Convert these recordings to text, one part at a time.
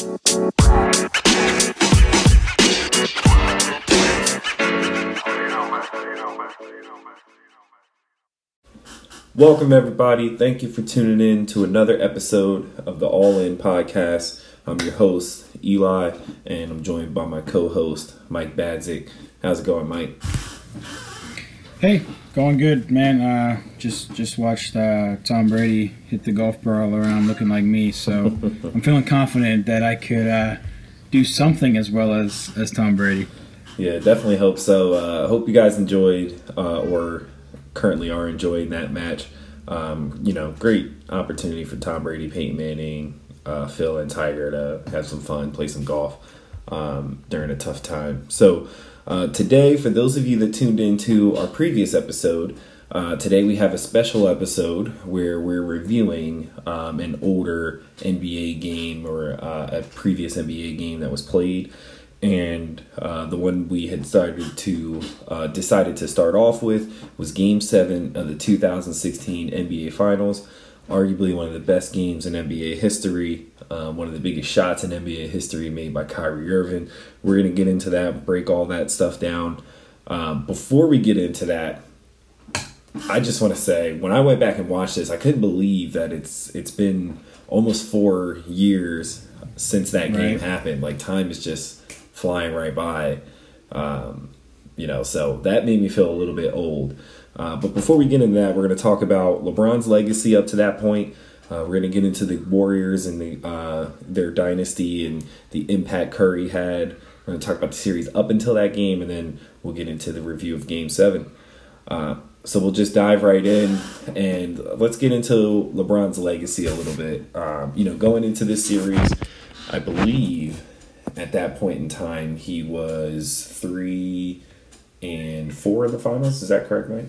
Welcome, everybody. Thank you for tuning in to another episode of the All In Podcast. I'm your host, Eli, and I'm joined by my co host, Mike Badzik. How's it going, Mike? Hey, going good, man. Uh, just just watched uh, Tom Brady hit the golf ball around looking like me, so I'm feeling confident that I could uh, do something as well as, as Tom Brady. Yeah, definitely hope so. I uh, hope you guys enjoyed uh, or currently are enjoying that match. Um, you know, great opportunity for Tom Brady, Peyton Manning, uh, Phil, and Tiger to have some fun, play some golf um, during a tough time. So, uh, today, for those of you that tuned into our previous episode, uh, today we have a special episode where we're reviewing um, an older NBA game or uh, a previous NBA game that was played. And uh, the one we had started to uh, decided to start off with was Game Seven of the 2016 NBA Finals, arguably one of the best games in NBA history, uh, one of the biggest shots in NBA history made by Kyrie Irving. We're gonna get into that, break all that stuff down. Um, before we get into that, I just want to say when I went back and watched this, I couldn't believe that it's it's been almost four years since that game right. happened. Like time is just flying right by. Um, you know, so that made me feel a little bit old. Uh, but before we get into that, we're going to talk about LeBron's legacy up to that point. Uh, we're going to get into the Warriors and the uh, their dynasty and the impact Curry had. We're going to talk about the series up until that game, and then we'll get into the review of Game Seven. Uh, so we'll just dive right in and let's get into LeBron's legacy a little bit. Um, you know, going into this series, I believe at that point in time, he was three and four in the finals. Is that correct, Mike?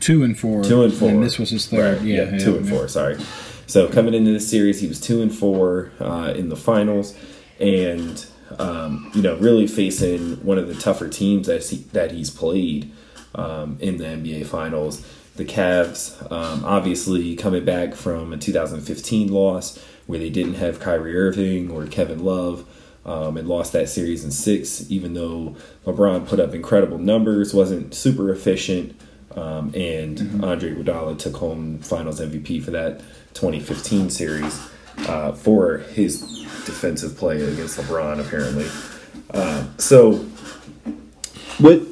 Two and four. Two and four. And this was his third. Right. Yeah, yeah, two yeah, and four. Sorry. So coming into the series, he was two and four uh, in the finals, and um, you know, really facing one of the tougher teams that he, that he's played um, in the NBA Finals. The Cavs, um, obviously coming back from a 2015 loss where they didn't have Kyrie Irving or Kevin Love um, and lost that series in six, even though LeBron put up incredible numbers, wasn't super efficient. Um, and mm-hmm. Andre Iguodala took home Finals MVP for that 2015 series uh, for his defensive play against LeBron, apparently. Uh, so, what?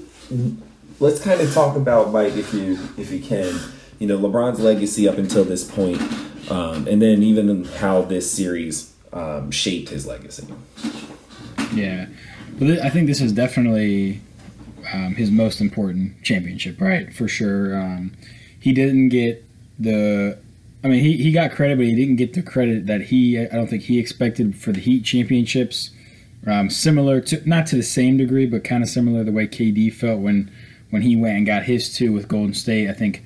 Let's kind of talk about Mike, if you if you can. You know, LeBron's legacy up until this point, um, and then even how this series um, shaped his legacy. Yeah, but I think this is definitely um, his most important championship, right? For sure. Um, he didn't get the. I mean, he, he got credit, but he didn't get the credit that he. I don't think he expected for the Heat championships. Um, similar to not to the same degree, but kind of similar the way KD felt when when he went and got his two with Golden State. I think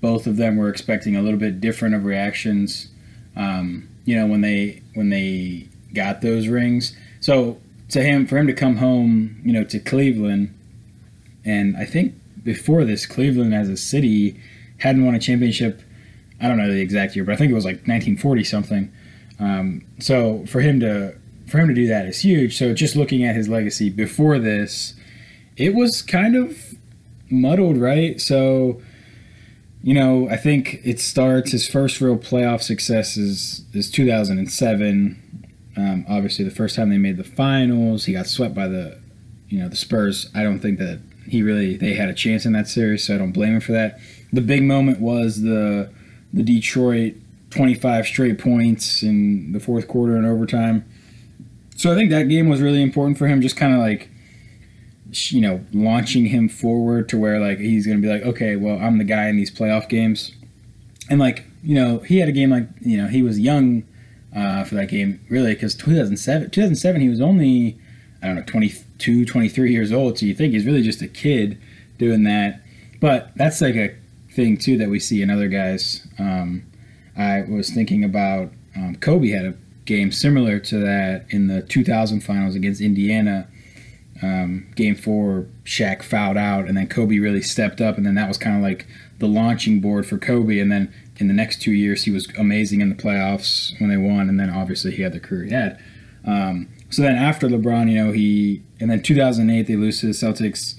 both of them were expecting a little bit different of reactions. Um, you know, when they when they got those rings. So to him, for him to come home, you know, to Cleveland, and I think before this, Cleveland as a city hadn't won a championship. I don't know the exact year, but I think it was like 1940 something. Um, so for him to for him to do that is huge. So just looking at his legacy before this, it was kind of muddled, right? So you know, I think it starts his first real playoff success is, is 2007. Um, obviously, the first time they made the finals, he got swept by the, you know, the Spurs. I don't think that he really they had a chance in that series, so I don't blame him for that. The big moment was the the Detroit 25 straight points in the fourth quarter and overtime. So I think that game was really important for him, just kind of like you know, launching him forward to where like he's to be like, okay, well, I'm the guy in these playoff games. And like, you know, he had a game like, you know, he was young uh, for that game, really, because 2007, 2007, he was only, I don't know, 22, 23 years old. So you think he's really just a kid doing that. But that's like a thing, too, that we see in other guys. Um, I was thinking about um, Kobe had a game similar to that in the 2000 finals against Indiana um, game four, Shaq fouled out, and then Kobe really stepped up, and then that was kind of like the launching board for Kobe. And then in the next two years, he was amazing in the playoffs when they won, and then obviously he had the career he had. Um, so then after LeBron, you know, he and then 2008 they lose to the Celtics.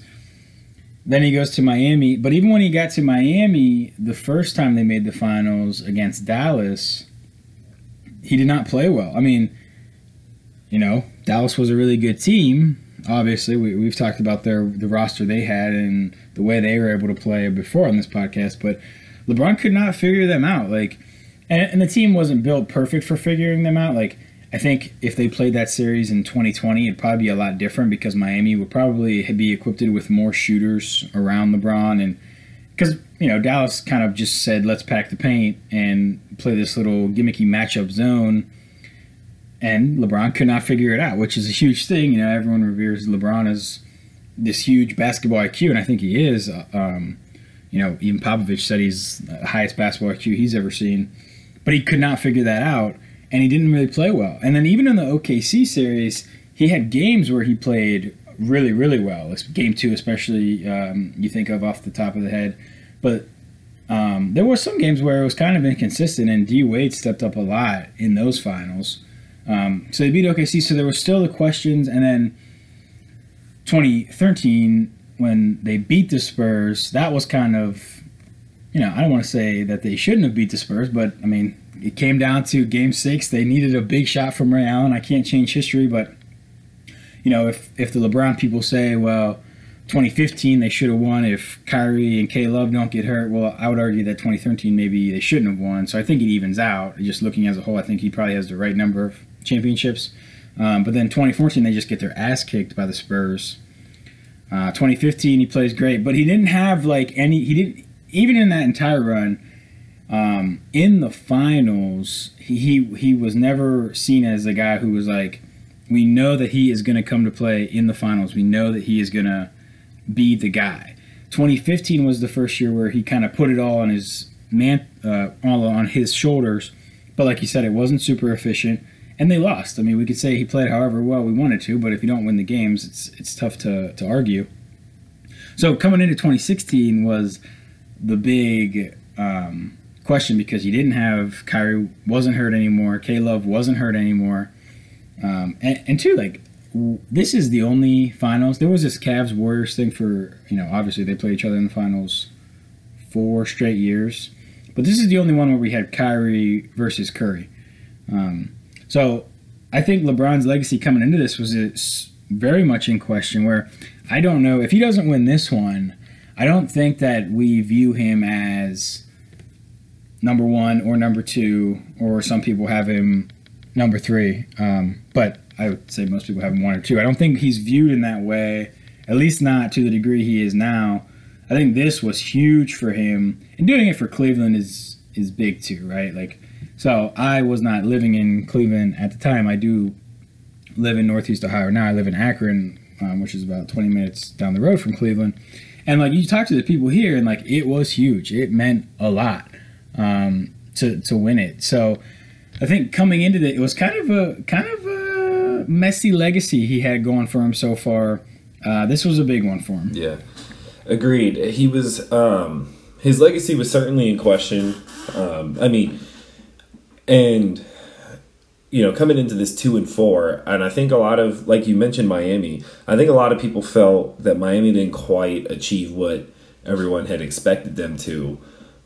Then he goes to Miami, but even when he got to Miami, the first time they made the finals against Dallas, he did not play well. I mean, you know, Dallas was a really good team. Obviously, we, we've talked about their the roster they had and the way they were able to play before on this podcast, but LeBron could not figure them out. Like, and, and the team wasn't built perfect for figuring them out. Like, I think if they played that series in 2020, it'd probably be a lot different because Miami would probably be equipped with more shooters around LeBron and because you know Dallas kind of just said let's pack the paint and play this little gimmicky matchup zone, and LeBron could not figure it out, which is a huge thing. You know, everyone reveres LeBron as this huge basketball IQ, and I think he is. Um, you know, even Popovich said he's the highest basketball IQ he's ever seen, but he could not figure that out, and he didn't really play well. And then even in the OKC series, he had games where he played really, really well. Game two, especially, um, you think of off the top of the head, but um, there were some games where it was kind of inconsistent, and D Wade stepped up a lot in those finals. Um, so they beat OKC, so there were still the questions, and then 2013 when they beat the Spurs, that was kind of, you know, I don't want to say that they shouldn't have beat the Spurs, but I mean, it came down to Game Six. They needed a big shot from Ray Allen. I can't change history, but you know, if if the LeBron people say, well, 2015 they should have won if Kyrie and K Love don't get hurt, well, I would argue that 2013 maybe they shouldn't have won. So I think it evens out. Just looking as a whole, I think he probably has the right number of championships. Um, but then 2014 they just get their ass kicked by the Spurs. Uh, 2015 he plays great, but he didn't have like any. He didn't even in that entire run. Um, in the finals, he, he he was never seen as a guy who was like, we know that he is going to come to play in the finals. We know that he is going to be the guy. 2015 was the first year where he kind of put it all on his man, uh, all on his shoulders. But like you said, it wasn't super efficient and they lost. I mean, we could say he played however well we wanted to, but if you don't win the games, it's it's tough to to argue. So coming into 2016 was the big um, question because you didn't have Kyrie wasn't hurt anymore, K Love wasn't hurt anymore, um, and, and two like this is the only finals. There was this Cavs Warriors thing for you know obviously they play each other in the finals four straight years, but this is the only one where we had Kyrie versus Curry. Um, so I think LeBron's legacy coming into this was very much in question. Where I don't know if he doesn't win this one, I don't think that we view him as number one or number two, or some people have him number three. Um, but I would say most people have him one or two. I don't think he's viewed in that way, at least not to the degree he is now. I think this was huge for him, and doing it for Cleveland is is big too, right? Like so I was not living in Cleveland at the time. I do live in Northeast Ohio now. I live in Akron, um, which is about 20 minutes down the road from Cleveland. And like you talk to the people here, and like it was huge. It meant a lot um, to to win it. So I think coming into it, it was kind of a kind of a messy legacy he had going for him so far. Uh, this was a big one for him. Yeah, agreed. He was um, his legacy was certainly in question. Um, I mean and you know, coming into this two and four, and I think a lot of, like you mentioned, Miami. I think a lot of people felt that Miami didn't quite achieve what everyone had expected them to.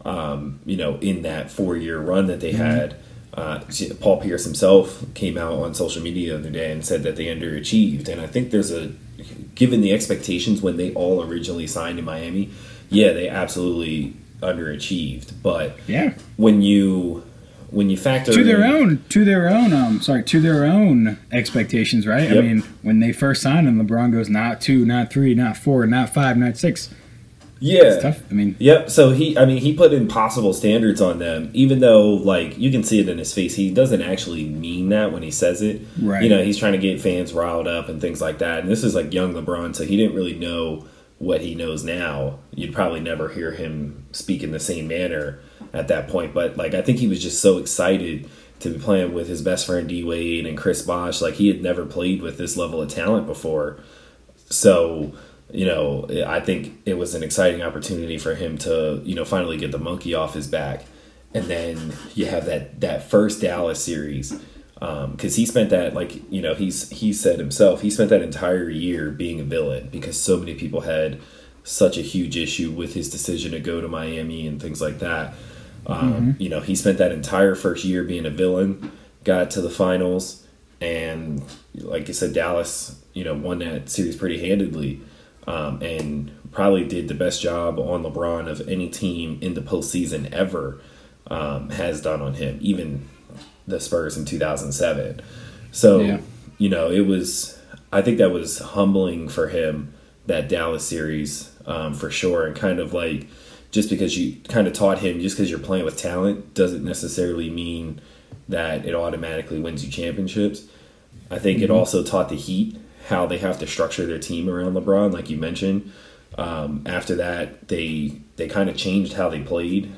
Um, you know, in that four-year run that they mm-hmm. had, uh, Paul Pierce himself came out on social media the other day and said that they underachieved. And I think there's a, given the expectations when they all originally signed in Miami, yeah, they absolutely underachieved. But yeah, when you when you factor to their in, own to their own um sorry to their own expectations right yep. i mean when they first signed him lebron goes not two not three not four not five not six yeah it's tough i mean yep so he i mean he put impossible standards on them even though like you can see it in his face he doesn't actually mean that when he says it right you know he's trying to get fans riled up and things like that and this is like young lebron so he didn't really know what he knows now you'd probably never hear him speak in the same manner at that point. But like I think he was just so excited to be playing with his best friend D Wade and Chris Bosh. Like he had never played with this level of talent before. So, you know, I think it was an exciting opportunity for him to, you know, finally get the monkey off his back. And then you have that that first Dallas series because um, he spent that like you know he's he said himself he spent that entire year being a villain because so many people had such a huge issue with his decision to go to Miami and things like that. Um, mm-hmm. You know, he spent that entire first year being a villain, got to the finals, and like I said, Dallas, you know, won that series pretty handedly, um, and probably did the best job on LeBron of any team in the postseason ever um, has done on him, even the Spurs in 2007. So, yeah. you know, it was, I think that was humbling for him, that Dallas series, um, for sure. And kind of like, just because you kind of taught him, just because you're playing with talent doesn't necessarily mean that it automatically wins you championships. I think mm-hmm. it also taught the Heat how they have to structure their team around LeBron, like you mentioned. Um, after that, they they kind of changed how they played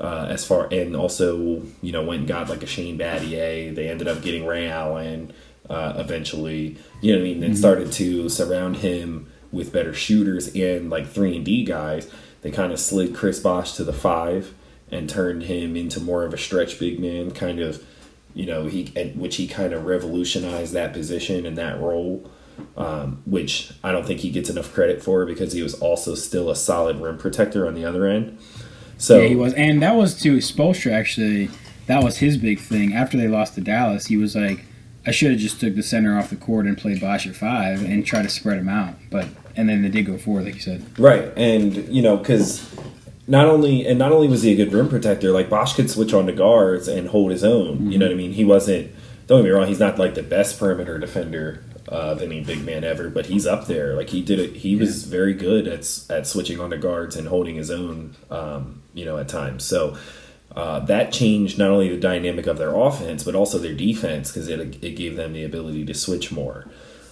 uh, as far and also you know went and got like a Shane Battier. They ended up getting Ray Allen uh, eventually. You know what I mean? And mm-hmm. started to surround him with better shooters and like three and D guys. They kind of slid Chris Bosh to the five and turned him into more of a stretch big man, kind of. You know, he which he kind of revolutionized that position and that role. Um, which I don't think he gets enough credit for because he was also still a solid rim protector on the other end. So yeah, he was, and that was to Spoelstra actually. That was his big thing. After they lost to Dallas, he was like, "I should have just took the center off the court and played Bosh at five and try to spread him out." But and then they did go forward, like you said. Right, and you know because not only and not only was he a good rim protector, like Bosh could switch on to guards and hold his own. Mm-hmm. You know what I mean? He wasn't. Don't get me wrong. He's not like the best perimeter defender of any big man ever, but he's up there. Like he did it. He yeah. was very good at at switching on the guards and holding his own. Um, you know, at times. So. Uh, that changed not only the dynamic of their offense, but also their defense because it, it gave them the ability to switch more.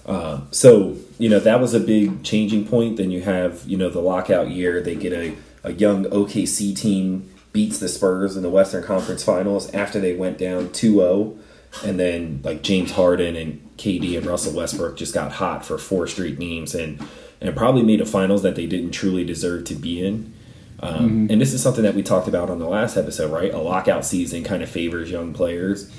Uh, so, you know, that was a big changing point. Then you have, you know, the lockout year. They get a, a young OKC team beats the Spurs in the Western Conference Finals after they went down 2 0. And then, like, James Harden and KD and Russell Westbrook just got hot for four straight games and, and probably made a finals that they didn't truly deserve to be in. Um, mm-hmm. And this is something that we talked about on the last episode, right? A lockout season kind of favors young players.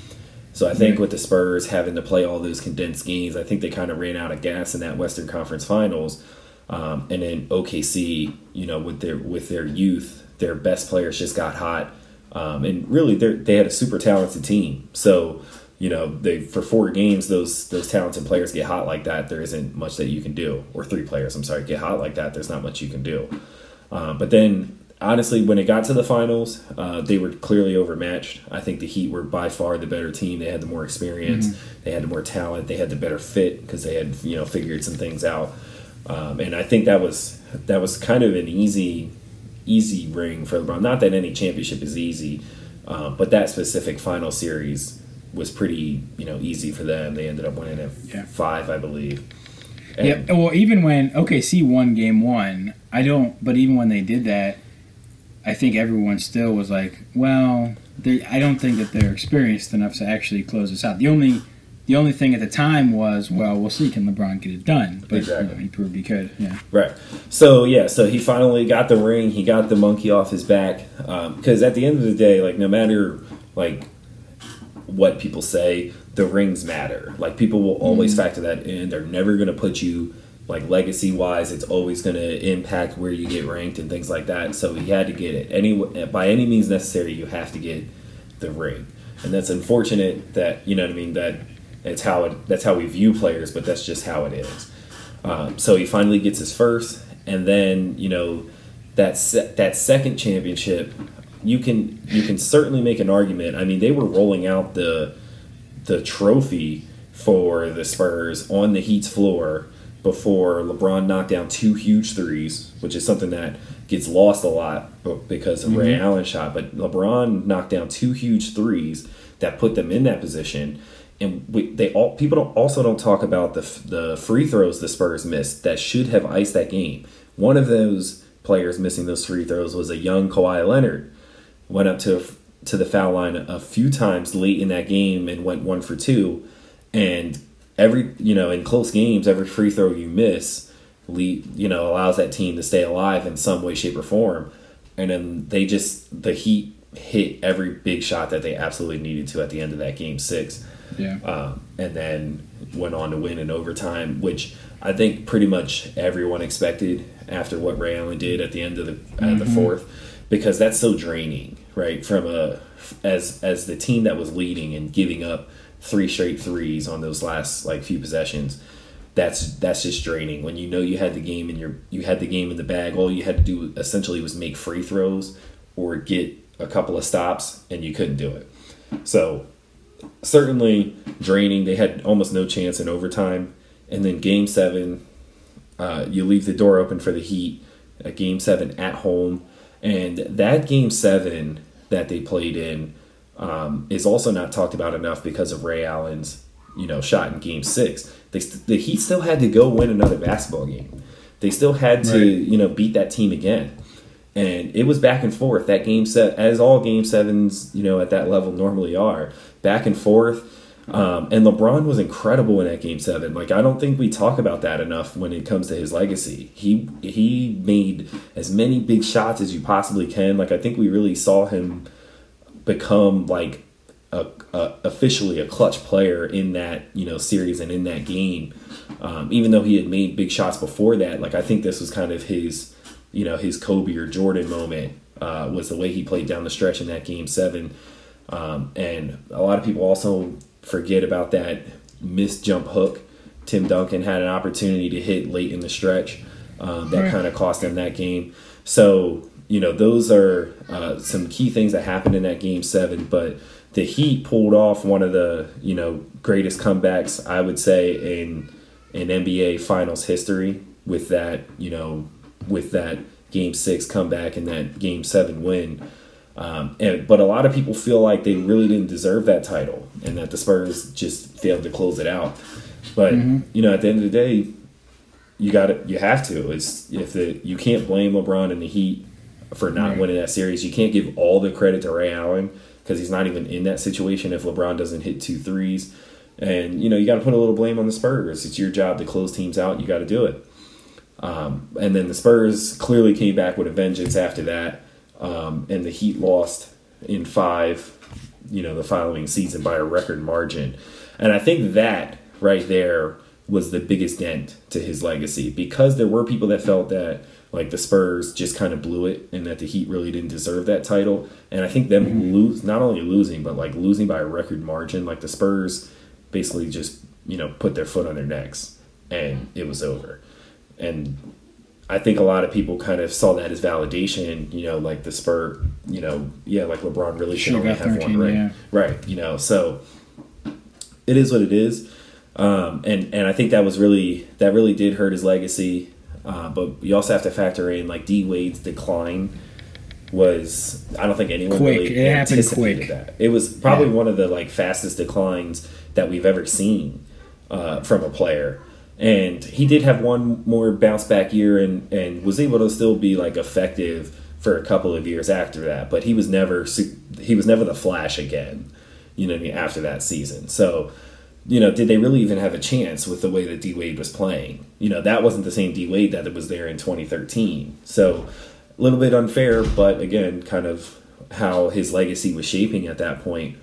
So I think mm-hmm. with the Spurs having to play all those condensed games, I think they kind of ran out of gas in that Western Conference Finals. Um, and then OKC, you know, with their with their youth, their best players just got hot, um, and really they had a super talented team. So you know, they for four games, those those talented players get hot like that. There isn't much that you can do, or three players, I'm sorry, get hot like that. There's not much you can do. Uh, but then, honestly, when it got to the finals, uh, they were clearly overmatched. I think the Heat were by far the better team. They had the more experience, mm-hmm. they had the more talent, they had the better fit because they had you know figured some things out. Um, and I think that was that was kind of an easy easy ring for LeBron. Not that any championship is easy, uh, but that specific final series was pretty you know easy for them. They ended up winning at yeah. five, I believe. And yeah. Well, even when OKC won Game One, I don't. But even when they did that, I think everyone still was like, "Well, they, I don't think that they're experienced enough to actually close this out." The only the only thing at the time was, well, we'll see, can LeBron get it done? But exactly. you know, he proved he could. Yeah. Right. So yeah, so he finally got the ring. He got the monkey off his back. Because um, at the end of the day, like no matter like what people say, the rings matter. Like people will always mm-hmm. factor that in. They're never going to put you like legacy wise. It's always going to impact where you get ranked and things like that. So he had to get it any by any means necessary. You have to get the ring, and that's unfortunate that you know what I mean. That it's how it that's how we view players, but that's just how it is. Um, so he finally gets his first, and then you know that se- that second championship you can you can certainly make an argument. I mean, they were rolling out the the trophy for the Spurs on the Heat's floor before LeBron knocked down two huge threes, which is something that gets lost a lot because of mm-hmm. Ray Allen shot. But LeBron knocked down two huge threes that put them in that position. And we, they all people don't, also don't talk about the the free throws the Spurs missed that should have iced that game. One of those players missing those free throws was a young Kawhi Leonard went up to to the foul line a few times late in that game and went one for two. And every you know in close games, every free throw you miss, lead, you know allows that team to stay alive in some way, shape, or form. And then they just the Heat hit every big shot that they absolutely needed to at the end of that game six. Yeah. Um, and then went on to win in overtime, which I think pretty much everyone expected after what Ray Allen did at the end of the mm-hmm. the fourth, because that's so draining, right? From a as as the team that was leading and giving up three straight threes on those last like few possessions. That's that's just draining. When you know you had the game and you you had the game in the bag, all you had to do essentially was make free throws or get a couple of stops, and you couldn't do it. So certainly draining. They had almost no chance in overtime, and then Game Seven, uh, you leave the door open for the Heat. At Game Seven at home, and that Game Seven that they played in um, is also not talked about enough because of Ray Allen's you know shot in Game Six. They st- the Heat still had to go win another basketball game. They still had to right. you know beat that team again, and it was back and forth. That game set as all Game Sevens you know at that level normally are back and forth. Um, and LeBron was incredible in that game seven. Like I don't think we talk about that enough when it comes to his legacy. He he made as many big shots as you possibly can. Like I think we really saw him become like a, a, officially a clutch player in that you know series and in that game. Um, even though he had made big shots before that, like I think this was kind of his you know his Kobe or Jordan moment uh, was the way he played down the stretch in that game seven. Um, and a lot of people also forget about that missed jump hook. Tim Duncan had an opportunity to hit late in the stretch um, that right. kind of cost them that game. So you know, those are uh, some key things that happened in that game seven. But the Heat pulled off one of the you know greatest comebacks I would say in in NBA Finals history with that you know with that Game Six comeback and that Game Seven win. Um, and but a lot of people feel like they really didn't deserve that title and that the Spurs just failed to close it out. But mm-hmm. you know, at the end of the day, you got it. You have to. It's if the you can't blame LeBron and the Heat for not right. winning that series. You can't give all the credit to Ray Allen because he's not even in that situation if LeBron doesn't hit two threes. And, you know, you got to put a little blame on the Spurs. It's your job to close teams out. You got to do it. Um, and then the Spurs clearly came back with a vengeance after that. Um, and the Heat lost in five, you know, the following season by a record margin. And I think that right there was the biggest dent to his legacy because there were people that felt that like the Spurs just kind of blew it and that the Heat really didn't deserve that title. And I think them mm-hmm. lose not only losing but like losing by a record margin. Like the Spurs basically just you know put their foot on their necks and it was over. And I think a lot of people kind of saw that as validation. You know, like the Spur. You know, yeah, like LeBron really should only have 13, one ring, yeah. right? You know, so it is what it is. Um, and and I think that was really that really did hurt his legacy. Uh, but you also have to factor in like D Wade's decline was I don't think anyone quick. really it anticipated that. It was probably yeah. one of the like fastest declines that we've ever seen uh, from a player. And he did have one more bounce back year and and was able to still be like effective for a couple of years after that. But he was never he was never the Flash again. You know, after that season. So you know, did they really even have a chance with the way that D Wade was playing? You know, that wasn't the same D Wade that was there in 2013. So a little bit unfair, but again, kind of how his legacy was shaping at that point.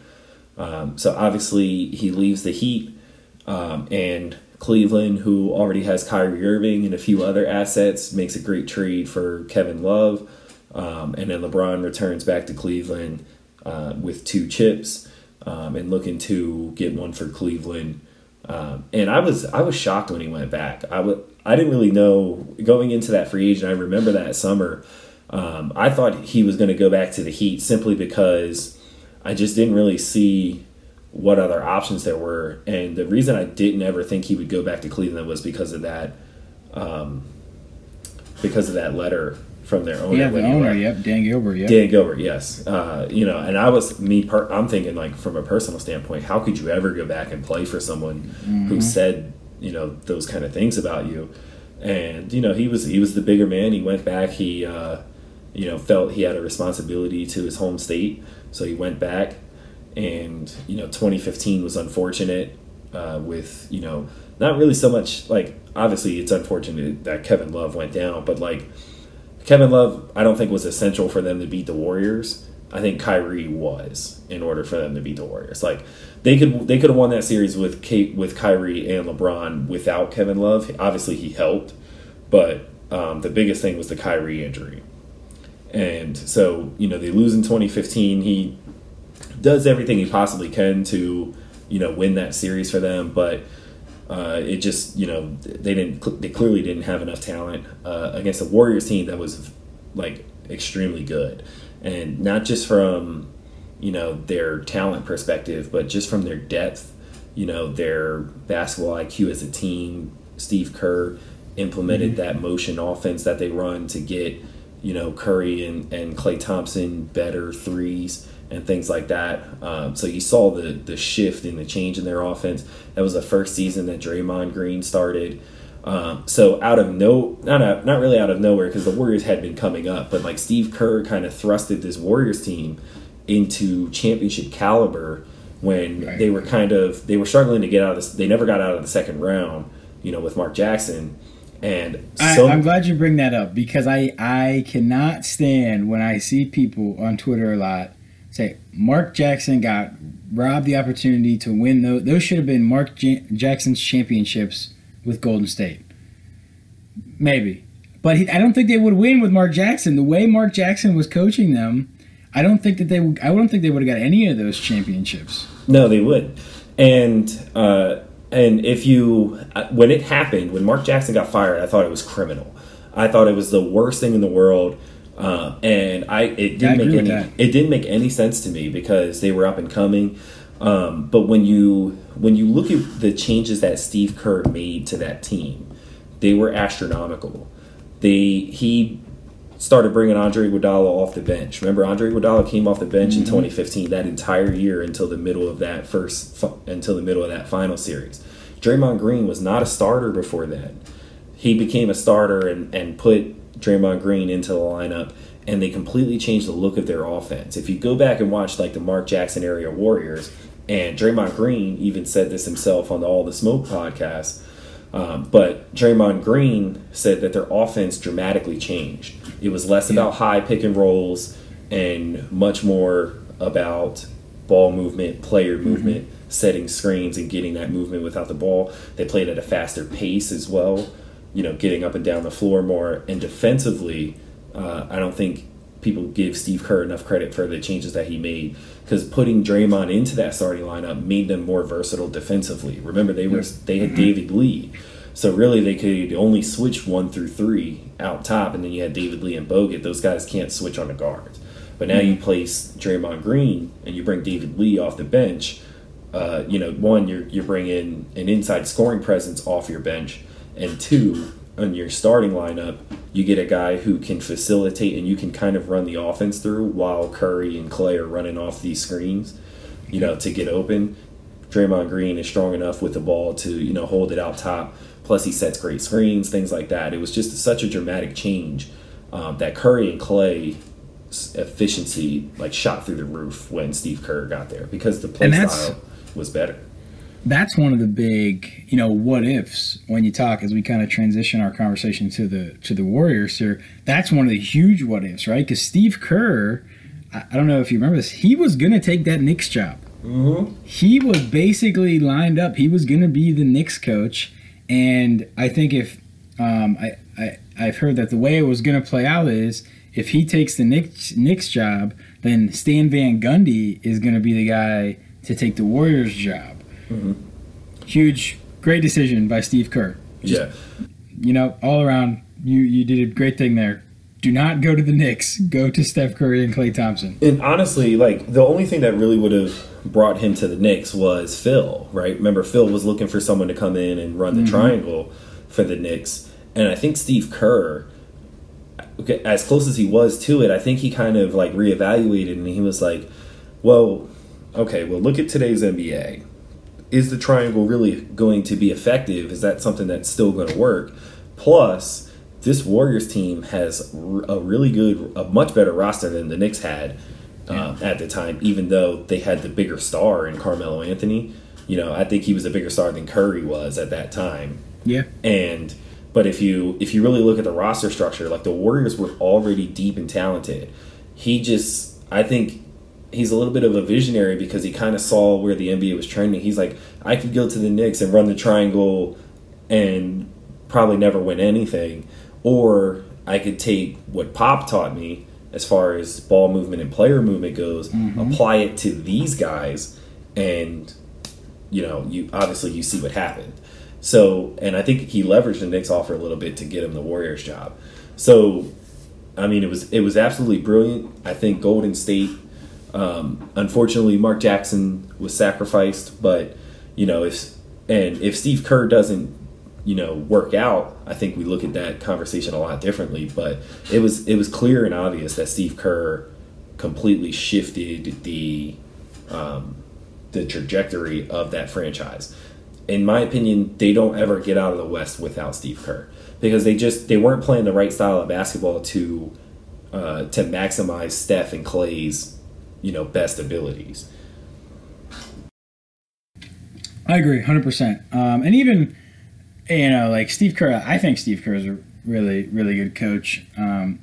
Um, so obviously he leaves the Heat um, and Cleveland, who already has Kyrie Irving and a few other assets, makes a great trade for Kevin Love. Um, and then LeBron returns back to Cleveland uh, with two chips um, and looking to get one for Cleveland. Um, and I was I was shocked when he went back. I w- I didn't really know going into that free agent. I remember that summer. Um, I thought he was going to go back to the Heat simply because I just didn't really see what other options there were. And the reason I didn't ever think he would go back to Cleveland was because of that, um, because of that letter from their owner. Yeah, the owner. Yep, Dan Gilbert. Yep. Dan Gilbert. Yes. Uh, you know, and I was me. Per, I'm thinking like from a personal standpoint, how could you ever go back and play for someone mm-hmm. who said you know those kind of things about you? And you know, he was he was the bigger man. He went back. He uh, you know felt he had a responsibility to his home state, so he went back. And you know, 2015 was unfortunate uh, with you know not really so much like obviously it's unfortunate that Kevin Love went down, but like Kevin Love, I don't think was essential for them to beat the Warriors. I think Kyrie was in order for them to beat the Warriors. Like they could they could have won that series with Kate with Kyrie and LeBron without Kevin Love. Obviously, he helped, but um, the biggest thing was the Kyrie injury. And so you know they lose in 2015. He does everything he possibly can to you know win that series for them, but. Uh, it just you know they didn't they clearly didn't have enough talent uh, against a Warriors team that was like extremely good, and not just from you know their talent perspective, but just from their depth, you know their basketball IQ as a team. Steve Kerr implemented mm-hmm. that motion offense that they run to get you know Curry and and Klay Thompson better threes and things like that. Um, so you saw the the shift and the change in their offense. That was the first season that Draymond Green started. Um, so out of no, not not really out of nowhere because the Warriors had been coming up, but like Steve Kerr kind of thrusted this Warriors team into championship caliber when right. they were kind of they were struggling to get out of this. They never got out of the second round, you know, with Mark Jackson. And so, I, am glad you bring that up because I I cannot stand when I see people on Twitter a lot say Mark Jackson got robbed the opportunity to win those. Those should have been Mark J- Jackson's championships with Golden State. Maybe, but he, I don't think they would win with Mark Jackson. The way Mark Jackson was coaching them, I don't think that they. Would, I don't think they would have got any of those championships. No, they would. And uh, and if you uh, when it happened when Mark Jackson got fired, I thought it was criminal. I thought it was the worst thing in the world uh, and I it didn't I make any it didn't make any sense to me because they were up and coming. Um, but when you when you look at the changes that Steve Kerr made to that team, they were astronomical. They he started bringing Andre Iguodala off the bench. Remember, Andre Iguodala came off the bench mm-hmm. in 2015 that entire year until the middle of that first until the middle of that final series. Draymond Green was not a starter before then. He became a starter and, and put Draymond Green into the lineup, and they completely changed the look of their offense. If you go back and watch like the Mark Jackson area Warriors, and Draymond Green even said this himself on the All the Smoke podcast. Um, but Draymond Green said that their offense dramatically changed. It was less yeah. about high pick and rolls and much more about ball movement, player mm-hmm. movement, setting screens, and getting that movement without the ball. They played at a faster pace as well you know, getting up and down the floor more. And defensively, uh, I don't think people give Steve Kerr enough credit for the changes that he made because putting Draymond into that starting lineup made them more versatile defensively. Remember, they were they had David Lee, so really they could only switch one through three out top, and then you had David Lee and Bogut. Those guys can't switch on the guards. But now you place Draymond Green and you bring David Lee off the bench. Uh, you know, one you're you're bringing an inside scoring presence off your bench and two, on your starting lineup, you get a guy who can facilitate and you can kind of run the offense through while Curry and Klay are running off these screens, you know, to get open. Draymond Green is strong enough with the ball to, you know, hold it out top. Plus, he sets great screens, things like that. It was just such a dramatic change um, that Curry and Klay efficiency like shot through the roof when Steve Kerr got there because the play style was better that's one of the big, you know, what ifs when you talk as we kind of transition our conversation to the to the Warriors here. That's one of the huge what ifs, right? Because Steve Kerr, I, I, don't know if you remember this, he was gonna take that Knicks job. Mm-hmm. He was basically lined up. He was gonna be the Knicks coach, and I think if um, I, I I've heard that the way it was gonna play out is if he takes the Knicks Knicks job, then Stan Van Gundy is gonna be the guy to take the Warriors job. Mm-hmm. Huge, great decision by Steve Kerr. Just, yeah. You know, all around, you you did a great thing there. Do not go to the Knicks. Go to Steph Curry and Klay Thompson. And honestly, like the only thing that really would have brought him to the Knicks was Phil, right? Remember, Phil was looking for someone to come in and run the mm-hmm. triangle for the Knicks, and I think Steve Kerr, as close as he was to it, I think he kind of like reevaluated and he was like, "Well, okay, well look at today's NBA is the triangle really going to be effective? Is that something that's still going to work? Plus, this Warriors team has a really good, a much better roster than the Knicks had uh, at the time, even though they had the bigger star in Carmelo Anthony. You know, I think he was a bigger star than Curry was at that time. Yeah. And but if you if you really look at the roster structure, like the Warriors were already deep and talented. He just I think he's a little bit of a visionary because he kind of saw where the NBA was trending. He's like, I could go to the Knicks and run the triangle and probably never win anything, or I could take what Pop taught me as far as ball movement and player movement goes, mm-hmm. apply it to these guys, and you know, you obviously you see what happened. So, and I think he leveraged the Knicks offer a little bit to get him the Warriors job. So, I mean, it was it was absolutely brilliant. I think Golden State. Um, unfortunately, Mark Jackson was sacrificed, but you know, if and if Steve Kerr doesn't you know work out, I think we look at that conversation a lot differently. But it was it was clear and obvious that Steve Kerr completely shifted the um, the trajectory of that franchise. In my opinion, they don't ever get out of the West without Steve Kerr because they just they weren't playing the right style of basketball to uh, to maximize Steph and Klay's you know best abilities. I agree, hundred um, percent. And even you know, like Steve Kerr, I think Steve Kerr is a really, really good coach. Um,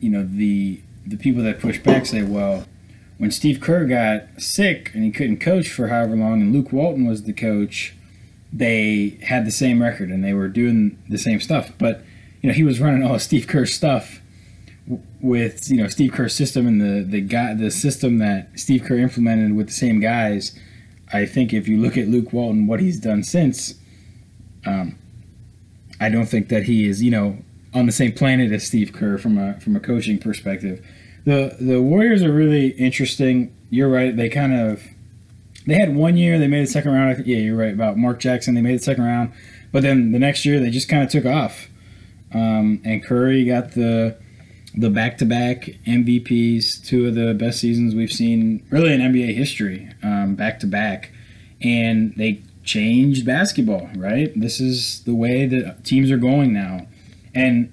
you know, the the people that push back say, well, when Steve Kerr got sick and he couldn't coach for however long, and Luke Walton was the coach, they had the same record and they were doing the same stuff. But you know, he was running all Steve Kerr's stuff with you know Steve Kerr's system and the the guy the system that Steve Kerr implemented with the same guys. I think if you look at Luke Walton, what he's done since, um, I don't think that he is, you know, on the same planet as Steve Kerr from a from a coaching perspective. The the Warriors are really interesting. You're right. They kind of they had one year they made the second round. Think, yeah, you're right about Mark Jackson. They made the second round, but then the next year they just kind of took off. Um, and Curry got the the back to back MVPs, two of the best seasons we've seen really in NBA history, back to back, and they changed basketball, right? This is the way that teams are going now. And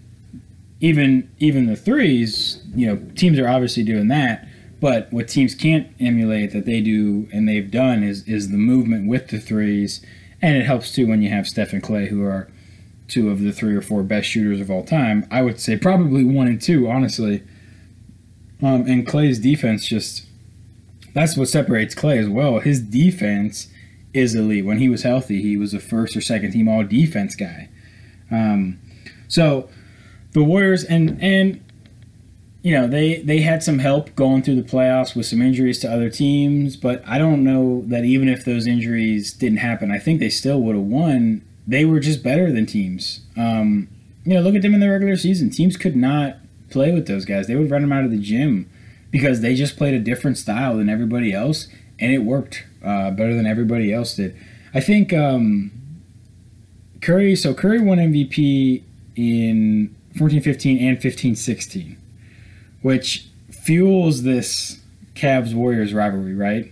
even even the threes, you know, teams are obviously doing that, but what teams can't emulate that they do and they've done is is the movement with the threes. And it helps too when you have Steph and Klay who are two of the three or four best shooters of all time. I would say probably one and two, honestly. Um, and Klay's defense just that's what separates Klay as well. His defense is elite. When he was healthy, he was a first or second team all defense guy. Um, so the Warriors and and you know they they had some help going through the playoffs with some injuries to other teams, but I don't know that even if those injuries didn't happen, I think they still would have won. They were just better than teams. Um, you know, look at them in the regular season. Teams could not play with those guys. They would run them out of the gym because they just played a different style than everybody else, and it worked uh, better than everybody else did. I think um, Curry. So Curry won MVP in 14-15 and 15-16, which fuels this Cavs Warriors rivalry, right?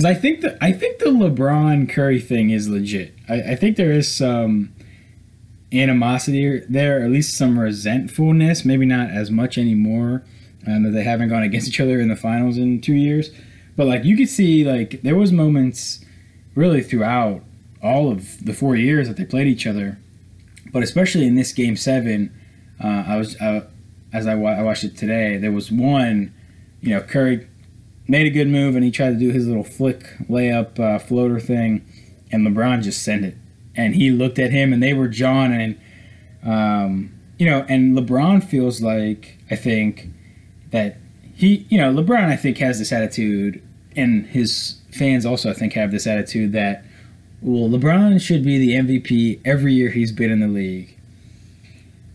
Because I think the I think the LeBron Curry thing is legit. I, I think there is some animosity there, at least some resentfulness. Maybe not as much anymore. Um, that they haven't gone against each other in the finals in two years. But like you could see, like there was moments really throughout all of the four years that they played each other, but especially in this game seven, uh, I was uh, as I, wa- I watched it today. There was one, you know, Curry made a good move and he tried to do his little flick layup uh, floater thing, and LeBron just sent it. And he looked at him and they were John and um, you know, and LeBron feels like I think that he, you know, LeBron I think has this attitude and his fans also, I think, have this attitude that, well, LeBron should be the MVP every year he's been in the league.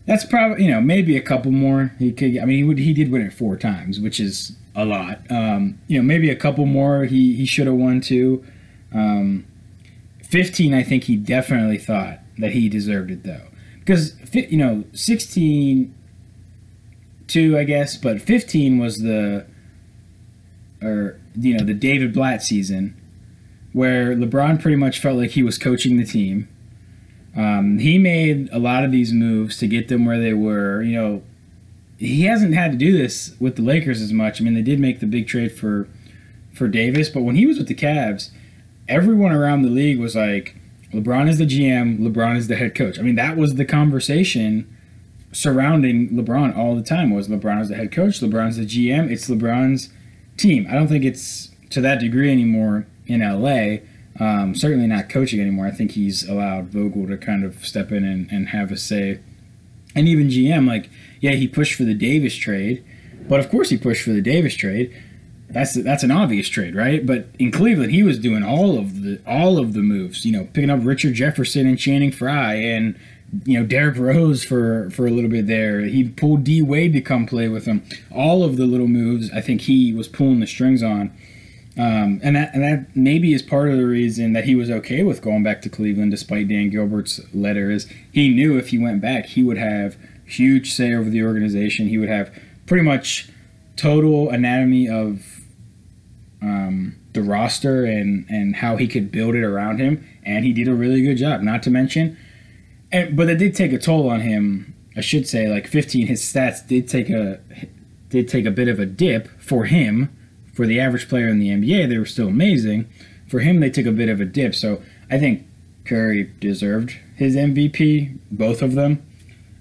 That's probably you know maybe a couple more he could. I mean, he would he did win it four times, which is a lot. Um, you know, maybe a couple more he he should have won too. Um, Fifteen, I think he definitely thought that he deserved it though, because you know sixteen two, I guess, but fifteen was the or you know the David Blatt season, where LeBron pretty much felt like he was coaching the team. Um, he made a lot of these moves to get them where they were. You know, he hasn't had to do this with the Lakers as much. I mean, they did make the big trade for for Davis, but when he was with the Cavs, everyone around the league was like, LeBron is the GM, LeBron is the head coach. I mean, that was the conversation surrounding LeBron all the time. Was LeBron is the head coach, LeBron's the GM, it's LeBron's team. I don't think it's to that degree anymore in LA. Um, certainly not coaching anymore. I think he's allowed Vogel to kind of step in and, and have a say. And even GM, like, yeah, he pushed for the Davis trade, but of course he pushed for the Davis trade. That's that's an obvious trade, right? But in Cleveland, he was doing all of the all of the moves. You know, picking up Richard Jefferson and Channing Frye, and you know Derrick Rose for for a little bit there. He pulled D Wade to come play with him. All of the little moves, I think he was pulling the strings on. Um, and that and that maybe is part of the reason that he was okay with going back to Cleveland, despite Dan Gilbert's letter. Is he knew if he went back, he would have huge say over the organization. He would have pretty much total anatomy of um, the roster and and how he could build it around him, and he did a really good job. Not to mention, and but it did take a toll on him. I should say, like 15, his stats did take a did take a bit of a dip for him for the average player in the NBA, they were still amazing. For him, they took a bit of a dip. So I think Curry deserved his MVP, both of them.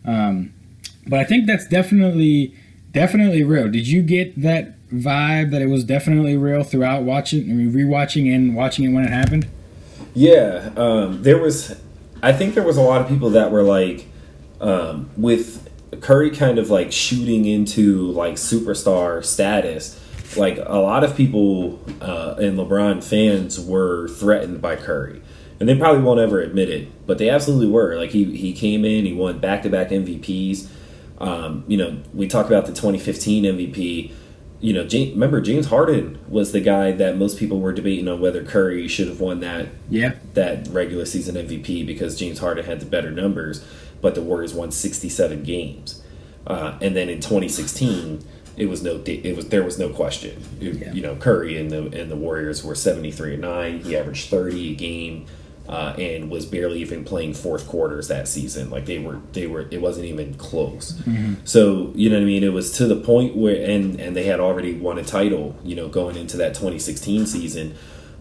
Um, but I think that's definitely definitely real. Did you get that vibe that it was definitely real throughout watching, I mean, rewatching and watching it when it happened? Yeah, um, there was. I think there was a lot of people that were like, um, with Curry kind of like shooting into like superstar status like a lot of people uh, and LeBron fans were threatened by Curry, and they probably won't ever admit it, but they absolutely were. Like he he came in, he won back to back MVPs. Um, you know, we talk about the 2015 MVP. You know, James, remember James Harden was the guy that most people were debating on whether Curry should have won that yeah that regular season MVP because James Harden had the better numbers, but the Warriors won 67 games. Uh, and then in 2016 it was no it was there was no question. It, yeah. You know, Curry and the and the Warriors were seventy three and nine. He averaged thirty a game. Uh, and was barely even playing fourth quarters that season. Like they were, they were. It wasn't even close. Mm-hmm. So you know what I mean. It was to the point where, and and they had already won a title. You know, going into that 2016 season,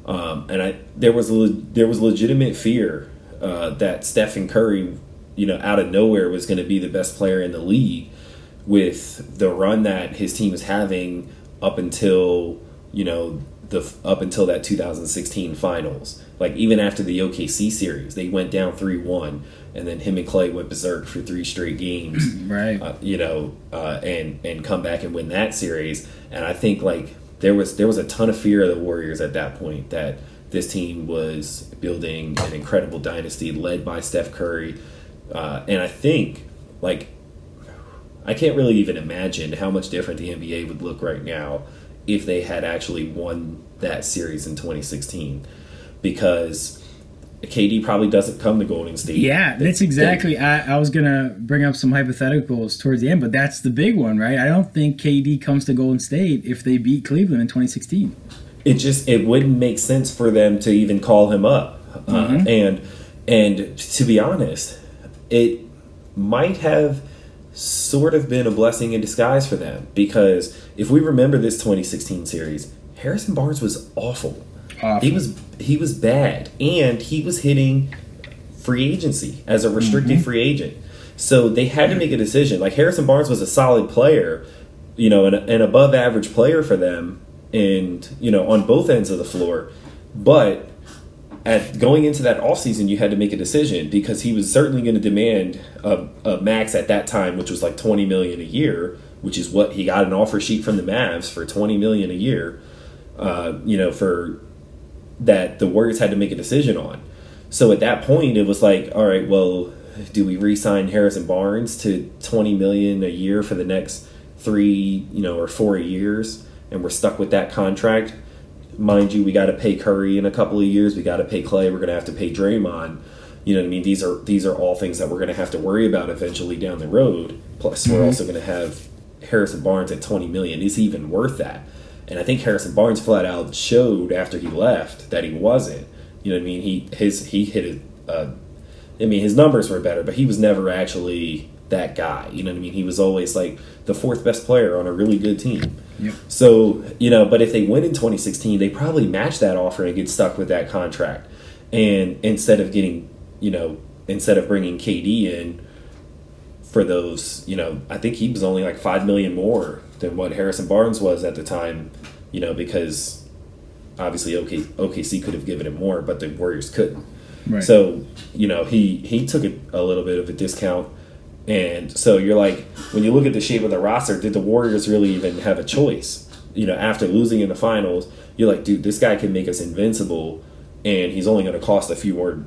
um, and I there was a, there was legitimate fear uh, that Stephen Curry, you know, out of nowhere was going to be the best player in the league with the run that his team is having up until you know the up until that 2016 finals. Like even after the OKC series, they went down three one, and then him and Klay went berserk for three straight games. right. Uh, you know, uh, and and come back and win that series. And I think like there was there was a ton of fear of the Warriors at that point that this team was building an incredible dynasty led by Steph Curry. Uh, and I think like I can't really even imagine how much different the NBA would look right now if they had actually won that series in 2016 because KD probably doesn't come to Golden State. Yeah, that's exactly. I, I, was gonna bring up some hypotheticals towards the end, but that's the big one, right? I don't think KD comes to Golden State if they beat Cleveland in 2016. It just it wouldn't make sense for them to even call him up, uh, mm-hmm. uh, and and to be honest, it might have sort of been a blessing in disguise for them because if we remember this 2016 series, Harrison Barnes was awful. awful. He was he was bad, and he was hitting free agency as a restricted mm-hmm. free agent. So they had to make a decision. Like Harrison Barnes was a solid player, you know, an, an above average player for them, and you know on both ends of the floor, but at going into that off season, you had to make a decision because he was certainly going to demand a, a, max at that time, which was like twenty million a year, which is what he got an offer sheet from the Mavs for twenty million a year. Uh, you know, for that the Warriors had to make a decision on. So at that point, it was like, all right, well, do we re-sign Harrison Barnes to twenty million a year for the next three, you know, or four years, and we're stuck with that contract? Mind you, we got to pay Curry in a couple of years. We got to pay Klay. We're going to have to pay Draymond. You know what I mean? These are these are all things that we're going to have to worry about eventually down the road. Plus, mm-hmm. we're also going to have Harrison Barnes at 20 million. Is he even worth that? And I think Harrison Barnes flat out showed after he left that he wasn't. You know what I mean? He his he hit a. Uh, I mean, his numbers were better, but he was never actually that guy. You know what I mean? He was always like the fourth best player on a really good team. So, you know, but if they win in 2016, they probably match that offer and get stuck with that contract. And instead of getting, you know, instead of bringing KD in for those, you know, I think he was only like 5 million more than what Harrison Barnes was at the time, you know, because obviously OK, OKC could have given him more, but the Warriors couldn't. Right. So you know he he took a, a little bit of a discount, and so you're like when you look at the shape of the roster, did the Warriors really even have a choice? You know, after losing in the finals, you're like, dude, this guy can make us invincible, and he's only going to cost a few more,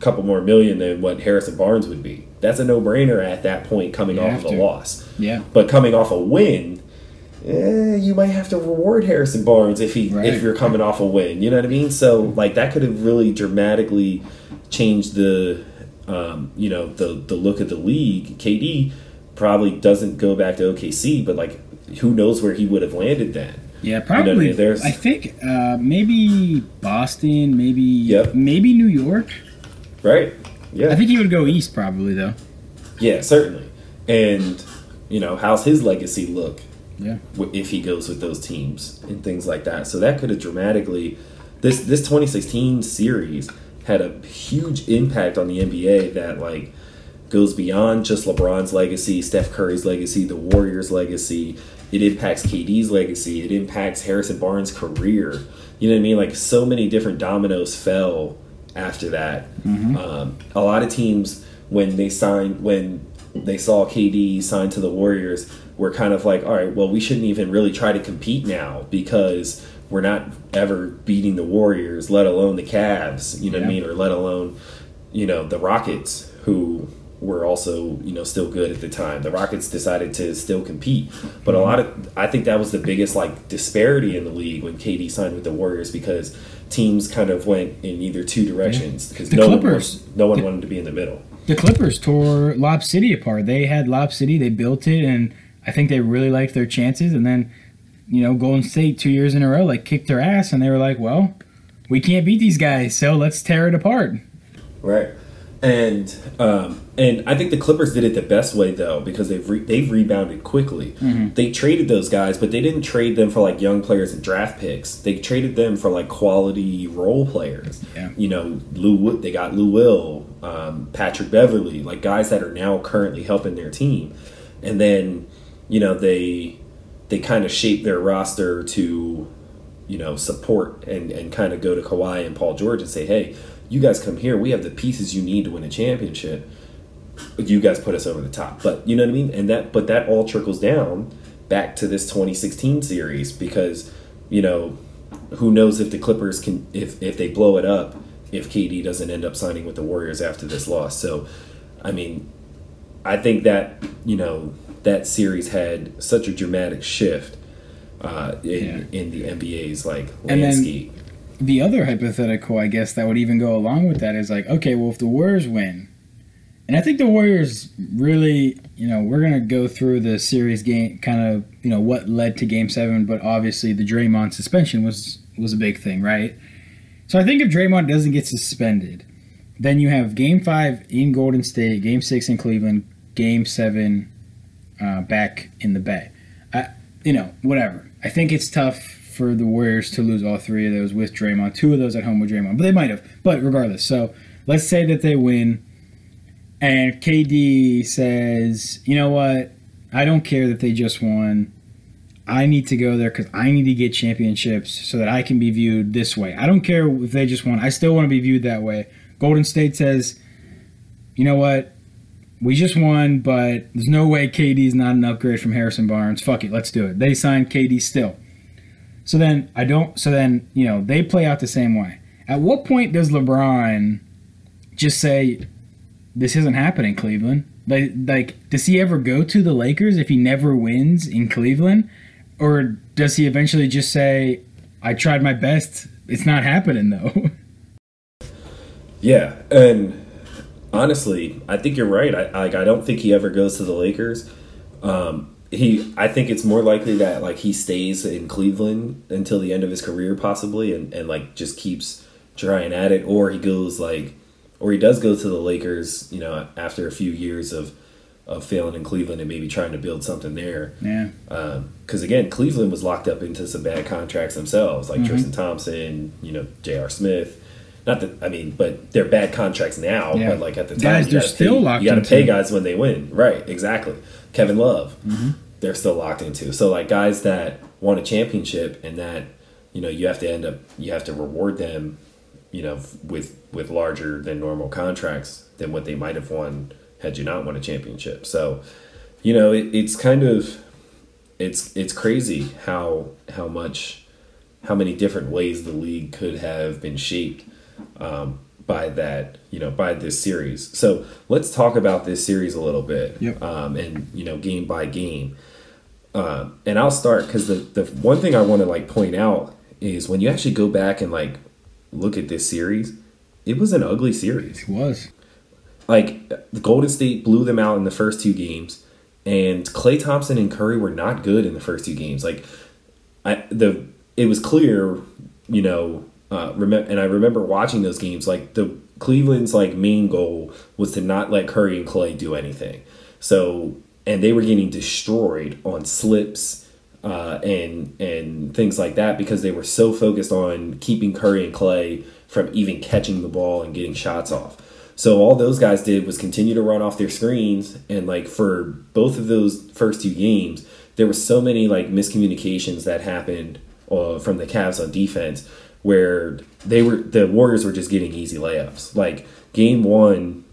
couple more million than what Harrison Barnes would be. That's a no brainer at that point coming You off of a to. loss. yeah. But coming off a win, eh, you might have to reward Harrison Barnes if he Right. if you're coming off a win. You know what I mean? So like that could have really dramatically changed the um, you know the the look of the league. KD probably doesn't go back to OKC, but like who knows where he would have landed then? Yeah, what I probably. mean? There's- I think uh, maybe Boston, maybe Yep. maybe New York. Right? Yeah. I think he would go east probably though. Yeah, certainly. And you know, how's his legacy look Yeah. if he goes with those teams and things like that? So that could have dramatically this this 2016 series had a huge impact on the NBA that like goes beyond just LeBron's legacy, Steph Curry's legacy, the Warriors' legacy. It impacts KD's legacy. It impacts Harrison Barnes' career. You know what I mean? Like so many different dominoes fell after that. Um, a lot of teams when they signed when they saw KD signed to the Warriors were kind of like, all right, well, we shouldn't even really try to compete now because we're not ever beating the Warriors, let alone the Cavs. You know what I mean? Or let alone you know the Rockets who were also you know still good at the time. The Rockets decided to still compete, but a lot of I think that was the biggest like disparity in the league when KD signed with the Warriors because teams kind of went in either two directions because The no one was, no one wanted to be in the middle. The Clippers tore Lob City apart. They had Lob City, they built it, and I think they really liked their chances. And then, you know, Golden State two years in a row like kicked their ass, and they were like, "Well, we can't beat these guys, so let's tear it apart." Right. And um, and I think the Clippers did it the best way though because they've re- they've rebounded quickly. They traded those guys, but they didn't trade them for like young players and draft picks. They traded them for like quality role players. Yeah. You know, Lou. They got Lou Will, um, Patrick Beverley, like guys that are now currently helping their team. And then, you know, they they kind of shape their roster to you know, support and, and kind of go to Kawhi and Paul George and say, hey, you guys come here. We have the pieces you need to win a championship. You guys put us over the top. But you know what I mean? And that, but that all trickles down back to this 2016 series because, you know, who knows if the Clippers can, if, if they blow it up, if KD doesn't end up signing with the Warriors after this loss. So, I mean, I think that, you know, that series had such a dramatic shift uh, in, in the NBA's like landscape. The other hypothetical, I guess, that would even go along with that is like, okay, well, if the Warriors win, and I think the Warriors really, you know, we're gonna go through the series game, kind of, you know, what led to Game Seven, but obviously the Draymond suspension was was a big thing, right? So I think if Draymond doesn't get suspended, then you have Game Five in Golden State, Game Six in Cleveland, Game Seven uh, back in the Bay. I, you know, whatever. I think it's tough for the Warriors to lose all three of those with Draymond. Two of those at home with Draymond, but they might have. But regardless, so let's say that they win, and KD says, "You know what? I don't care that they just won. I need to go there because I need to get championships so that I can be viewed this way. I don't care if they just won. I still want to be viewed that way." Golden State says, "You know what? We just won, but there's no way KD's not an upgrade from Harrison Barnes. Fuck it, let's do it." They signed KD still. So then I don't. So then you know they play out the same way. At what point does LeBron just say, "This isn't happening, Cleveland"? Like, like does he ever go to the Lakers if he never wins in Cleveland, or does he eventually just say, "I tried my best. It's not happening though." Yeah, and honestly, I think you're right. I like. I don't think he ever goes to the Lakers. Um, he, I think it's more likely that like he stays in Cleveland until the end of his career, possibly, and and like just keeps trying at it, or he goes like, or he does go to the Lakers. You know, after a few years of of failing in Cleveland and maybe trying to build something there. yeah, Because again, Cleveland was locked up into some bad contracts themselves, like Tristan Thompson, you know, J.R. Smith. Not that I mean, but they're bad contracts now. Yeah. But like at the time, Guys, you they're gotta still pay, locked You got to pay guys when they win, right? Exactly. Kevin Love, Mm-hmm. they're still locked into. So like guys that won a championship, and that you know you have to end up you have to reward them, you know, with with larger than normal contracts than what they might have won had you not won a championship. So, you know, it, it's kind of it's it's crazy how how much how many different ways the league could have been shaped um, by that you know by this series. So let's talk about this series a little bit, Yep. um, and you know game by game. Uh, and I'll start because the the one thing I want to like point out is when you actually go back and like look at this series, it was an ugly series It was. like the Golden State blew them out in the first two games, and Klay Thompson and Curry were not good in the first two games. Like, I the it was clear, you know, uh, remember, and I remember watching those games. Like the Cleveland's like main goal was to not let Curry and Klay do anything. So, and they were getting destroyed on slips. Uh, and and things like that because they were so focused on keeping Curry and Klay from even catching the ball and getting shots off. So all those guys did was continue to run off their screens, and like for both of those first two games, there were so many like miscommunications that happened uh, from the Cavs on defense, where they were the Warriors were just getting easy layups. Like game one,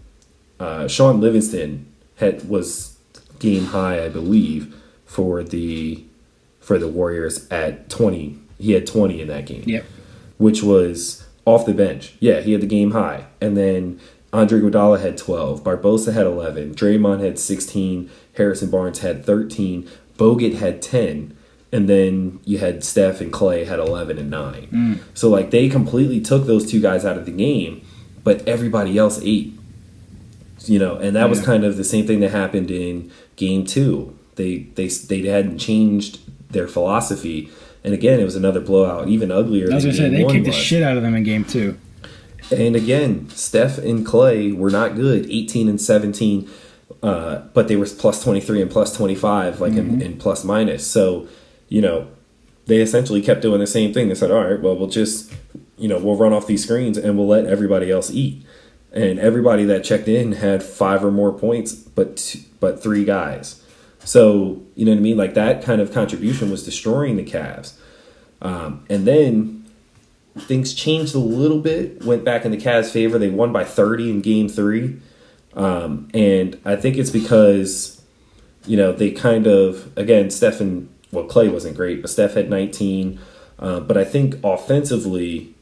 uh, Shaun Livingston had was game high, I believe, for the for the Warriors at twenty. He had twenty in that game Yep. which was off the bench. Yeah, he had the game high. And then Andre Iguodala had 12, Barbosa had 11, Draymond had 16, Harrison Barnes had 13, Bogut had 10, and then you had Steph and Klay had 11 and 9. So like they completely took those two guys out of the game, but everybody else ate. You know, and that was kind of the same thing that happened in game 2. They they they hadn't changed their philosophy. And again, it was another blowout, even uglier I was than gonna say they kicked the shit out of them in game two. And again, Steph and Klay were not good, 18 and 17, uh, but they were plus 23 and plus 25, like in, in plus minus. So, you know, they essentially kept doing the same thing. They said, all right, well, we'll just, you know, we'll run off these screens and we'll let everybody else eat. And everybody that checked in had five or more points, but but three guys. So you know what I mean? Like that kind of contribution was destroying the Cavs. Um, and then things changed a little bit, went back in the Cavs' favor. They won by 30 in game three. Um, and I think it's because, you know, they kind of, again, Steph and, well, Klay wasn't great, but Steph had 19. Uh, but I think offensively,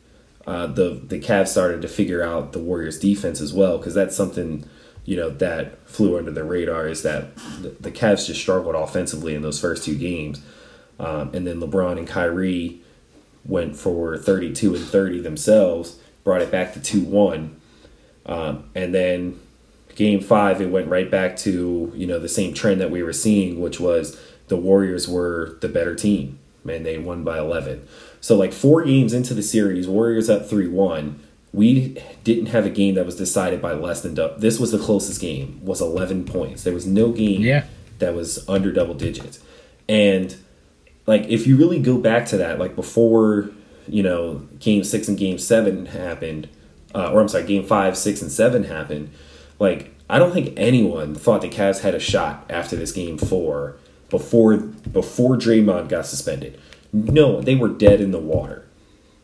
uh, the, the Cavs started to figure out the Warriors' defense as well, because that's something, you know, that flew under the radar is that the, the Cavs just struggled offensively in those first two games. Um, and then LeBron and Kyrie went for 32 and 30 themselves, brought it back to 2 1. Um, and then game five, it went right back to, you know, the same trend that we were seeing, which was the Warriors were the better team, and they won by 11. So, like four games into the series, Warriors up 3 1. We didn't have a game that was decided by less than double. This was the closest game, was 11 points. There was no game Yeah. that was under double digits. And like if you really go back to that, like before, you know, game six and game seven happened, uh, or I'm sorry, game five, six, and seven happened, like I don't think anyone thought the Cavs had a shot after this game four before before Draymond got suspended. No, they were dead in the water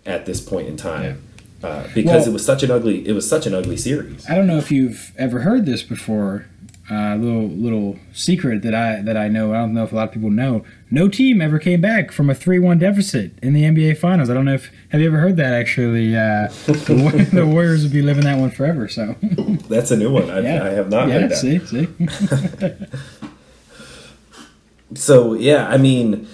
at this point in time. Uh, because Well- it was such an ugly it was such an ugly series. I don't know if you've ever heard this before. A little little secret that I that I know. I don't know if a lot of people know. No team ever came back from a three-one deficit in the NBA Finals. I don't know if have you ever heard that. Actually, uh, the, the Warriors would be living that one forever. So That's a new one. I, yeah, I have not yeah, heard that. See, see. So yeah, I mean,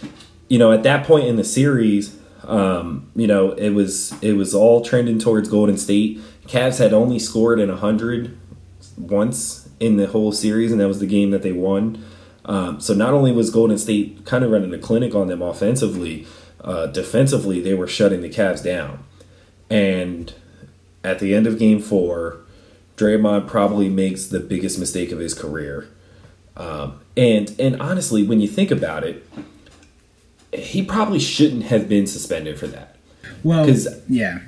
you know, at that point in the series, um, you know, it was it was all trending towards Golden State. Cavs had only scored in hundred once in the whole series, and that was the game that they won. Um, so not only was Golden State kind of running a clinic on them offensively, uh, defensively they were shutting the Cavs down. And at the end of Game Four, Draymond probably makes the biggest mistake of his career. Um, and and honestly, when you think about it, he probably shouldn't have been suspended for that. Well, 'Cause- yeah.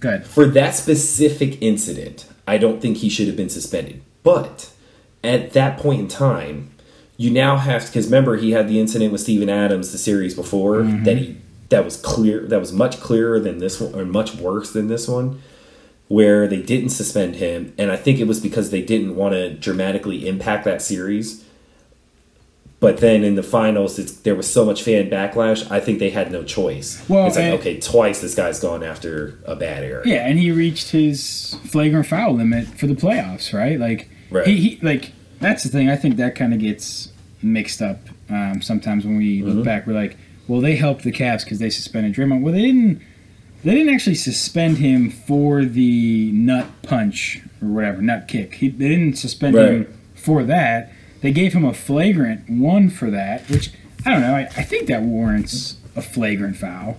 Good. For that specific incident, I don't think he should have been suspended. But at that point in time, you now have because remember he had the incident with Steven Adams the series before Mm-hmm. that he that was clear that was much clearer than this one or much worse than this one where they didn't suspend him and I think it was because they didn't want to dramatically impact that series but then in the finals it's, there was so much fan backlash I think they had no choice Well, it's like and- okay twice this guy's gone after a bad area Yeah, and he reached his flagrant foul limit for the playoffs, right? Like Right. he, he like that's the thing. I think that kind of gets mixed up um, sometimes when we Mm-hmm. look back. We're like, well, they helped the Cavs because they suspended Draymond. Well, they didn't. They didn't actually suspend him for the nut punch or whatever nut kick. He, they didn't suspend Right. him for that. They gave him a flagrant one for that, which I don't know. I, I think that warrants a flagrant foul.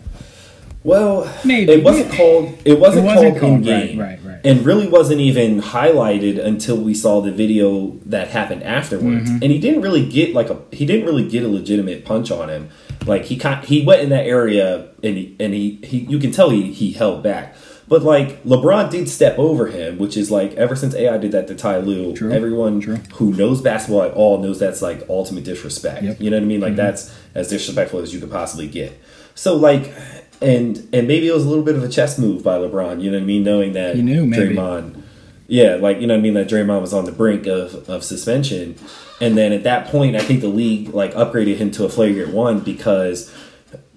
Well, Maybe. it wasn't called. It wasn't, It wasn't called, in game, right, right, right. and really wasn't even highlighted until we saw the video that happened afterwards. Mm-hmm. And he didn't really get like a. He didn't really get a legitimate punch on him. Like he he went in that area and he, and he, he you can tell he he held back. But like LeBron did step over him, which is like ever since AI did that to Ty Lue, True, everyone true. who knows basketball at all knows that's like ultimate disrespect. Yep. Mm-hmm. You know what I mean? Like that's as disrespectful as you could possibly get. So like, and and maybe it was a little bit of a chess move by LeBron. You know what I mean? Knowing that He knew, maybe. Draymond, yeah, like you know what I mean. That Draymond was on the brink of of suspension, and then at that point, I think the league like upgraded him to a flagrant one because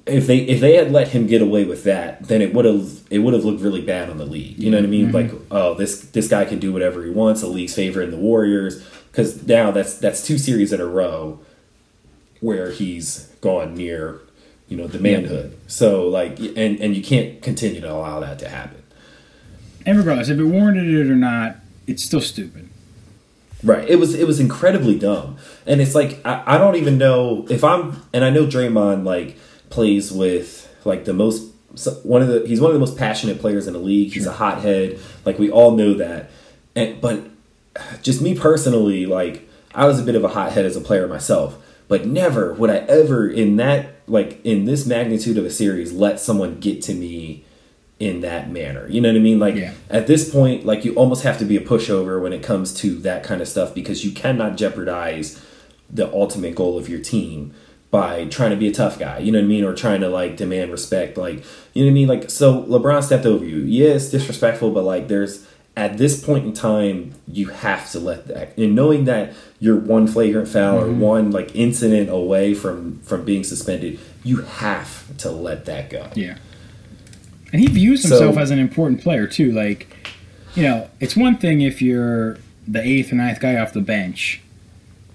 if they if they had let him get away with that, then it would have it would have looked really bad on the league. You know what I mean? Mm-hmm. Like, oh, this this guy can do whatever he wants. The league's favoring the Warriors because now that's that's two series in a row where he's gone near you know the manhood. So like, and and you can't continue to allow that to happen. And regardless, if it warranted it or not, it's still stupid. Right. It was it was incredibly dumb, and it's like I, I don't even know if I'm and I know Draymond like plays with like the most one of the he's one of the most passionate players in the league. He's a hothead, like we all know that. And but just me personally, like I was a bit of a hothead as a player myself, but never would I ever in that like in this magnitude of a series let someone get to me in that manner. You know what I mean? Like Yeah. at this point, like you almost have to be a pushover when it comes to that kind of stuff because you cannot jeopardize the ultimate goal of your team by trying to be a tough guy. You know what I mean? Or trying to like demand respect. Like you know what I mean? Like so LeBron stepped over you. Yeah, it's disrespectful, but like there's at this point in time, you have to let that and knowing that you're one flagrant foul or mm-hmm. one like incident away from from being suspended, you have to let that go. Yeah. And he views So- himself as an important player too. Like, you know, it's one thing if you're the eighth or ninth guy off the bench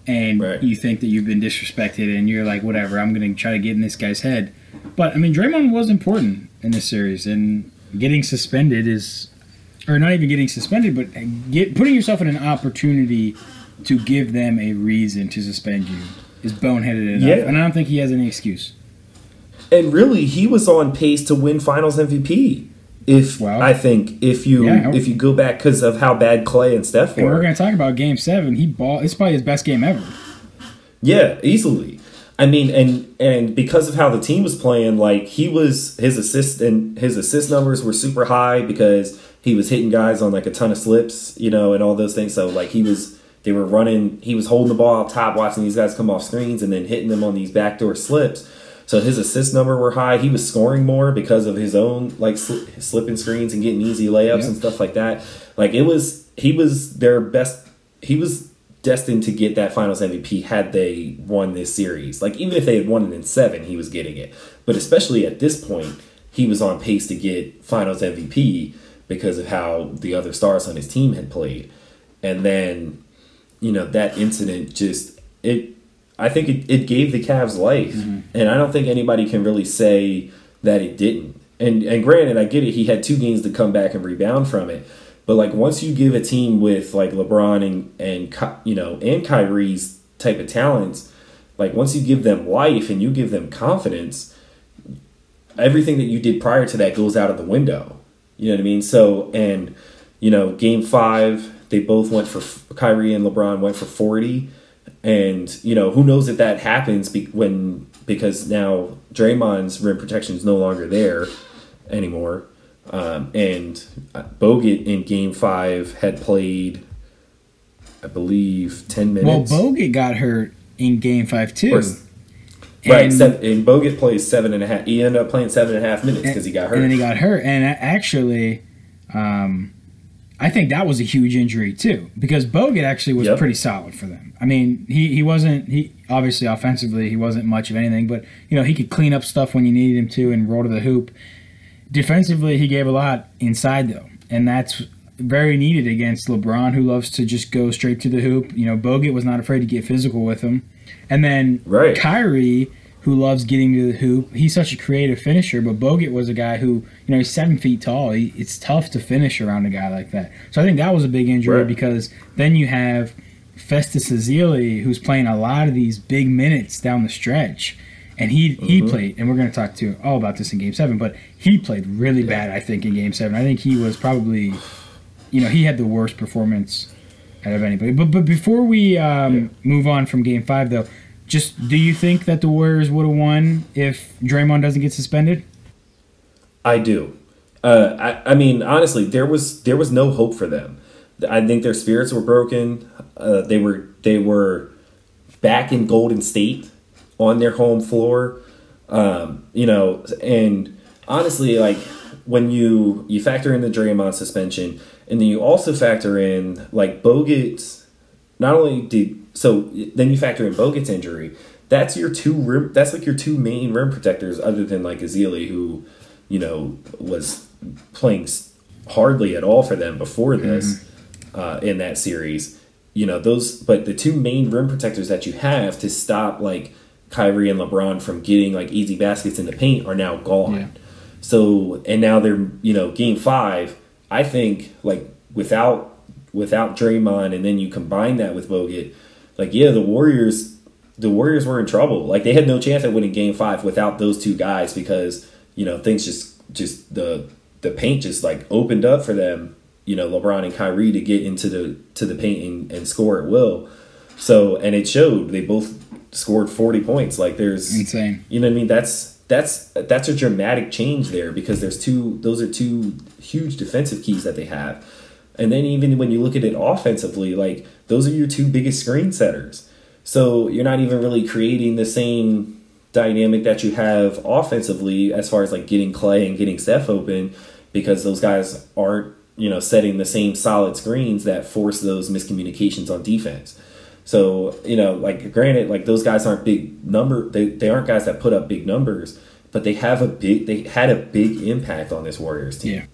and Right. you think that you've been disrespected and you're like, whatever, I'm going to try to get in this guy's head. But, I mean, Draymond was important in this series, and getting suspended is, or not even getting suspended, but get, putting yourself in an opportunity to give them a reason to suspend you is boneheaded enough. Yeah. And I don't think he has any excuse. And really, he was on pace to win Finals MVP. If Well, I think if you yeah. if you go back because of how bad Klay and Steph we're were, going to talk about Game Seven. He ball. It's probably his best game ever. yeah, easily. I mean, and and because of how the team was playing, like he was his assist and his assist numbers were super high because he was hitting guys on like a ton of slips, you know, and all those things. So like he was, they were running, he was holding the ball up top, watching these guys come off screens, and then hitting them on these backdoor slips. So his assist number were high. He was scoring more because of his own like sli- slipping screens and getting easy layups Yeah. and stuff like that. Like it was, he was their best. He was destined to get that Finals MVP had they won this series. Like even if they had won it in seven, he was getting it. But especially at this point, he was on pace to get Finals MVP because of how the other stars on his team had played. And then, you know, that incident just it. I think it, it gave the Cavs life, mm-hmm. and I don't think anybody can really say that it didn't. And and granted, I get it. He had two games to come back and rebound from it. But like once you give a team with like LeBron and and you know and Kyrie's type of talents, like once you give them life and you give them confidence, everything that you did prior to that goes out of the window. You know what I mean? So and you know, game five, they both went for Kyrie and LeBron went for forty, and you know who knows if that happens be, when because now Draymond's rim protection is no longer there anymore. Um, and Bogut in Game Five had played, I believe, ten minutes. Well. Bogut got hurt in Game Five too. Right, And- seven, and Bogut plays seven and a half. He ended up playing seven and a half minutes because he got hurt. And then he got hurt. And actually, um, I think that was a huge injury too, because Bogut actually was Yep. pretty solid for them. I mean, he, he wasn't he obviously offensively he wasn't much of anything, but you know he could clean up stuff when you needed him to and roll to the hoop. Defensively, he gave a lot inside though, and that's very needed against LeBron, who loves to just go straight to the hoop. You know, Bogut was not afraid to get physical with him, and then Right. Kyrie, who loves getting to the hoop, he's such a creative finisher. But Bogut was a guy who, you know, he's seven feet tall. He, it's tough to finish around a guy like that. So I think that was a big injury Right. because then you have Festus Ezeli, who's playing a lot of these big minutes down the stretch. And he he Mm-hmm. played, and we're going to talk to all about this in Game Seven. But he played really bad, I think, in Game Seven. I think he was probably, you know, he had the worst performance out of anybody. But but before we um, Yeah. move on from Game Five, though, just do you think that the Warriors would have won if Draymond doesn't get suspended? I do. Uh, I, I mean, honestly, there was there was no hope for them. I think their spirits were broken. Uh, they were they were back in Golden State on their home floor. Um, you know, and honestly, like when you you factor in the Draymond suspension, and then you also factor in like Bogut's. Not only did so, then you factor in Bogut's injury. That's your two rim. That's like your two main rim protectors, other than like Ezeli, who you know was playing hardly at all for them before this uh, in that series. You know those, but the two main rim protectors that you have to stop like Kyrie and LeBron from getting like easy baskets in the paint are now gone. Yeah. So and now they're you know game five. I think like without without Draymond and then you combine that with Bogut, like yeah, the Warriors the Warriors were in trouble. Like they had no chance at winning game five without those two guys because, you know, things just just the the paint just like opened up for them, you know, LeBron and Kyrie to get into the to the paint and, and score at will. So and it showed they both scored forty points. Like there's Insane. you know what I mean? That's that's that's a dramatic change there because there's two those are two huge defensive keys that they have. And then even when you look at it offensively, like those are your two biggest screen setters. So you're not even really creating the same dynamic that you have offensively as far as like getting Klay and getting Steph open because those guys aren't, you know, setting the same solid screens that force those miscommunications on defense. So, you know, like granted, like those guys aren't big number they, they aren't guys that put up big numbers, but they have a big they had a big impact on this Warriors team. Yeah.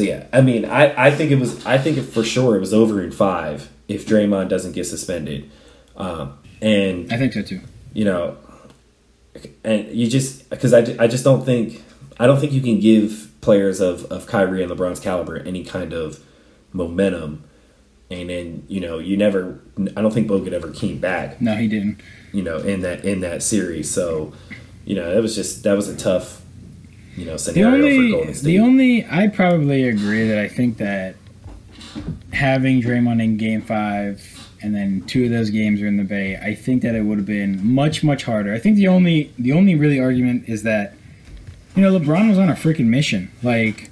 So yeah, I mean, I, I think it was I think it, for sure it was over in five if Draymond doesn't get suspended, um, and I think so too. you know, and you just because I, I just don't think I don't think you can give players of of Kyrie and LeBron's caliber any kind of momentum, and then you know you never I don't think Bogut ever came back No, he didn't. you know in that in that series so you know it was just that was a tough you know The scenario for only, Golden State. the only, I probably agree that I think that having Draymond in Game Five and then two of those games are in the Bay, I think that it would have been much, much harder. I think the only, the only really argument is that, you know, LeBron was on a freaking mission. Like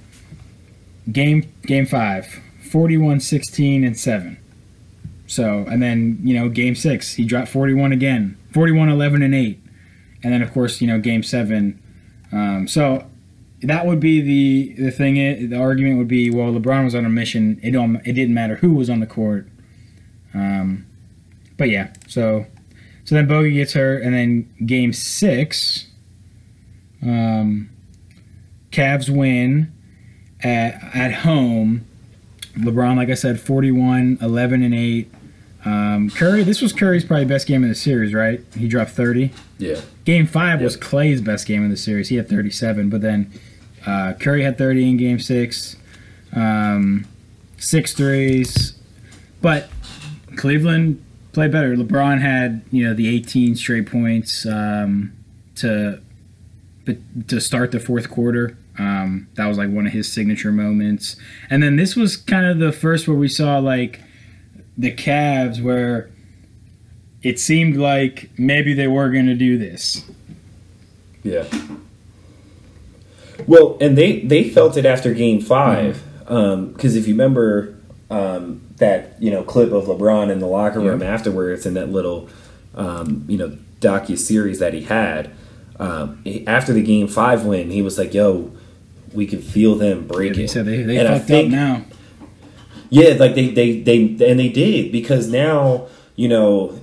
game, game five, 41, 16, and seven. So, and then you know, game six, he dropped 41 again, 41, 11, and eight, and then of course, you know, game seven. Um, so that would be the the thing. It, the argument would be, well, LeBron was on a mission. It don't. It didn't matter who was on the court. Um, but yeah, so so then Bogey gets hurt, and then Game Six, um, Cavs win at at home. LeBron, like I said, 41, 11, and 8. Um, Curry, this was Curry's probably best game in the series, right? He dropped 30. yeah Game five was Klay's best game in the series. He had 37, but then uh, Curry had 30 in game six, um, six threes. But Cleveland played better. LeBron had you know the 18 straight points um, to to start the fourth quarter. Um, that was like one of his signature moments. And then this was kind of the first where we saw like the Cavs where it seemed like maybe they were going to do this. Yeah. Well, and they they felt it after Game Five, because if you remember, um, that you know clip of LeBron in the locker room Yeah. afterwards in that little um, you know docu series that he had um, he- after the game five win, he was like, "Yo, we could feel them breaking." He said they, they And I fucked think- up now. yeah, like they, they, they, and they did because now you know,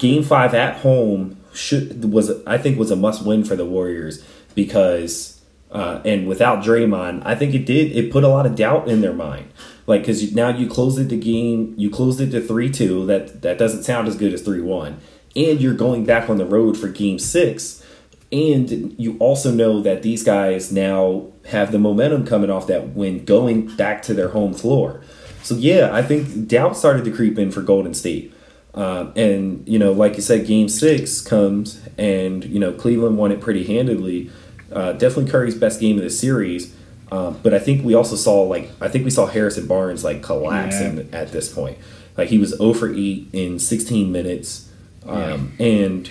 game five at home should was I think was a must win for the Warriors because uh, and without Draymond, I think it did it put a lot of doubt in their mind. Like because now you closed it to game, you closed it to three two. That that doesn't sound as good as three one, and you're going back on the road for game six. And you also know that these guys now have the momentum coming off that win going back to their home floor. So yeah, I think doubt started to creep in for Golden State. Um, and you know, like you said, Game Six comes, and you know Cleveland won it pretty handedly. Uh, definitely Curry's best game of the series. Um, but I think we also saw like I think we saw Harrison Barnes like collapsing at this point. Like he was 0 for 8 in 16 minutes, um, and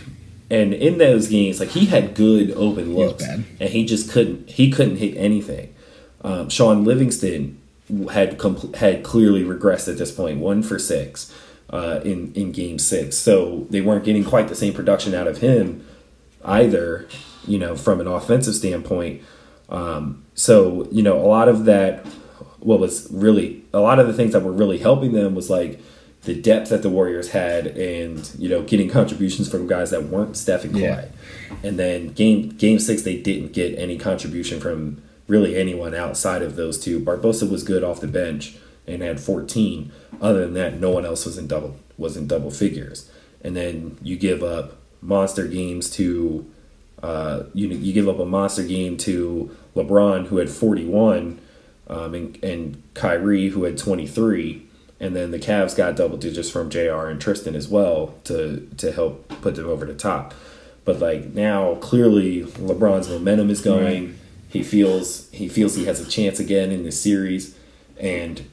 and in those games, like he had good open looks, bad. and he just couldn't he couldn't hit anything. Um, Shaun Livingston had compl- had clearly regressed at this point, one for six uh, in in game six. So they weren't getting quite the same production out of him either. You know, from an offensive standpoint. Um, so you know, a lot of that, what was really a lot of the things that were really helping them was like the depth that the Warriors had, and you know, getting contributions from guys that weren't Steph and Yeah. And then game game six, they didn't get any contribution from really anyone outside of those two. Barbosa was good off the bench and had 14. Other than that, no one else was in double was in double figures. And then you give up monster games to uh, you you give up a monster game to LeBron who had 41 um, and, and Kyrie who had 23. And then the Cavs got double digits from JR and Tristan as well to to help put them over the top. But like now, clearly LeBron's momentum is going. Right. He feels he feels he has a chance again in this series, and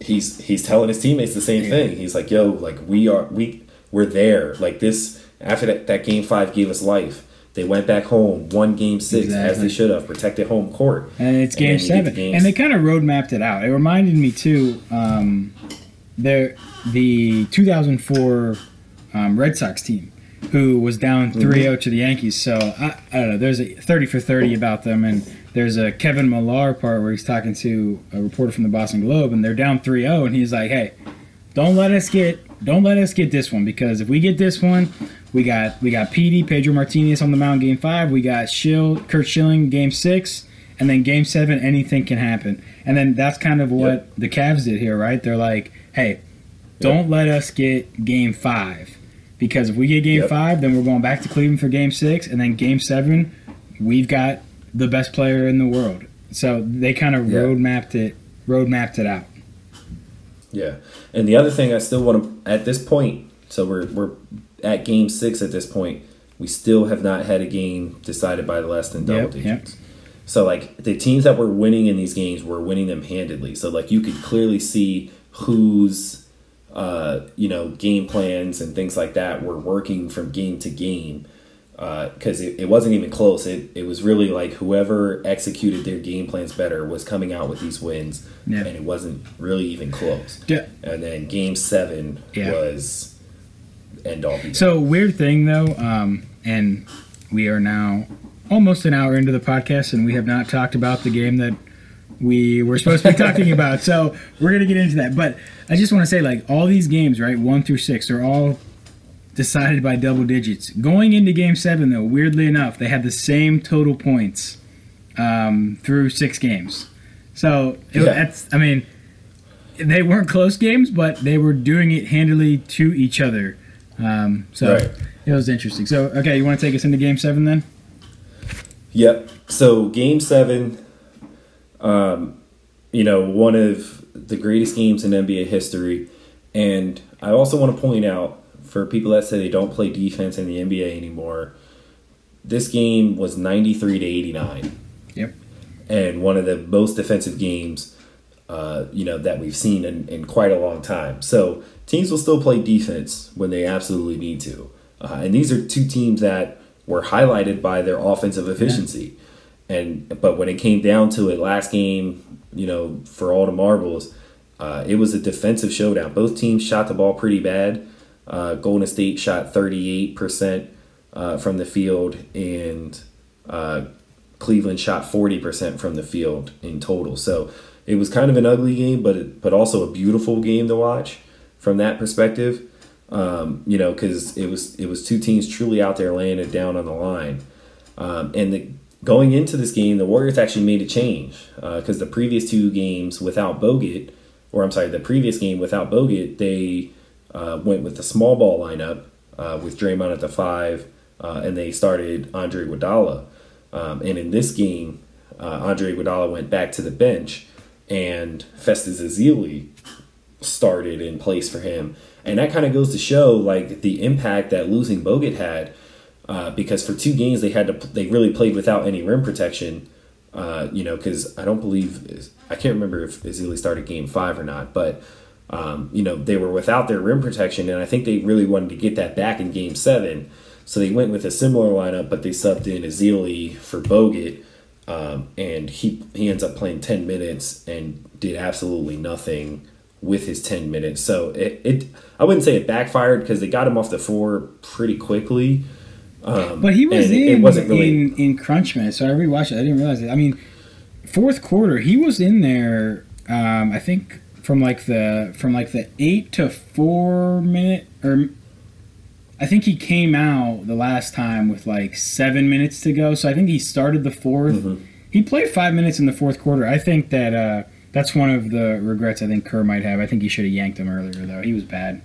he's he's telling his teammates the same thing. He's like, "Yo, like we are we we're there. Like this after that that game five gave us life. They went back home, won game six as they should have, protected home court. and it's game get seven, and they kind of road mapped it out. It reminded me too, um, the the 2004 um, Red Sox team, who was down Mm-hmm. 3-0 to the Yankees. So I, I don't know. There's a 30 for 30 about them, and there's a Kevin Millar part where he's talking to a reporter from the Boston Globe, and they're down 3-0, and he's like, "Hey, don't let us get." Don't let us get this one because if we get this one, we got we got PD Pedro Martinez on the mound game five. We got Schill Curt Schilling game six, and then game seven anything can happen. And then that's kind of what Yep. the Cavs did here, right? They're like, hey, don't let us get game five because if we get game Yep. five, then we're going back to Cleveland for game six, and then game seven, we've got the best player in the world. So they kind of road mapped it, road mapped it out. Yeah, and the other thing I still want to at this point. So we're we're at game six at this point. We still have not had a game decided by less than double Yep, yep. digits. So like the teams that were winning in these games were winning them handedly. So like you could clearly see whose uh, you know game plans and things like that were working from game to game because it, it wasn't even close. It it was really like whoever executed their game plans better was coming out with these wins, Yeah. and it wasn't really even close. Yeah. And then game seven Yeah. was end all. So weird thing though, um, and we are now almost an hour into the podcast, and we have not talked about the game that we were supposed to be talking about. So we're gonna get into that. But I just want to say, like all these games, right, one through six, they're all decided by double digits. Going into Game Seven, though, weirdly enough, they had the same total points um, through six games. So it, Yeah. that's, I mean, they weren't close games, but they were doing it handily to each other. Um, so Right. it was interesting. So okay, you want to take us into Game Seven then? Yep. So game seven, um, you know, one of the greatest games in NBA history. And I also want to point out for people that say they don't play defense in the NBA anymore, this game was 93 to 89. Yep. And one of the most defensive games, uh, you know, that we've seen in, in quite a long time. So teams will still play defense when they absolutely need to. Uh, and these are two teams that were highlighted by their offensive efficiency. And but when it came down to it last game, you know, for all the marbles, uh, it was a defensive showdown. Both teams shot the ball pretty bad. Uh, Golden State shot 38% uh, from the field, and uh, Cleveland shot 40% from the field in total. So it was kind of an ugly game, but it, but also a beautiful game to watch from that perspective. Um, you know, because it was it was two teams truly out there laying it down on the line. Um, and the, going into this game, the Warriors actually made a change because uh, the previous two games without Bogut, or I'm sorry, the previous game without Bogut, they uh, went with the small ball lineup uh, with Draymond at the five, uh, and they started Andre Iguodala. Um, and in this game, uh, Andre Iguodala went back to the bench, and Festus Ezeli started in place for him. And that kind of goes to show like the impact that losing Bogut had, uh, because for two games they had to they really played without any rim protection. Uh, you know, because I don't believe I can't remember if Ezeli started game five or not, but um, you know they were without their rim protection, and I think they really wanted to get that back in game seven. So they went with a similar lineup, but they subbed in Ezeli for Bogut, um, and he he ends up playing ten minutes and did absolutely nothing with his 10 minutes. So it, it I wouldn't say it backfired because they got him off the floor pretty quickly. Um, but he was in, it wasn't really, in in crunch minutes. So I rewatched it. I didn't realize it. I mean, fourth quarter, he was in there. Um, I think from like the from like the eight to four minute or I think he came out the last time with like seven minutes to go. So I think he started the 4th mm-hmm. He played five minutes in the fourth quarter. I think that uh, that's one of the regrets I think Kerr might have. I think he should have yanked him earlier though. He was bad.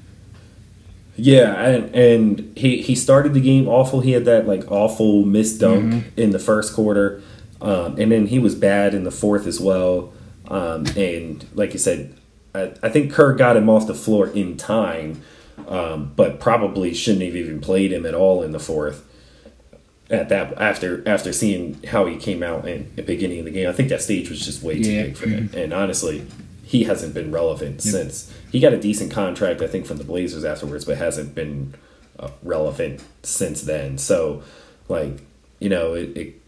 Yeah, and and he he started the game awful. He had that like awful missed dunk mm-hmm. in the first quarter, um, and then he was bad in the fourth as well. Um, and like you said, I, I, think Kerr got him off the floor in time, um, but probably shouldn't have even played him at all in the fourth at that after after seeing how he came out in the beginning of the game. I think that stage was just way too yeah. big for him. And honestly, he hasn't been relevant yep. since he got a decent contract, I think, from the Blazers afterwards, but hasn't been uh, relevant since then. So, like, you know, it, it,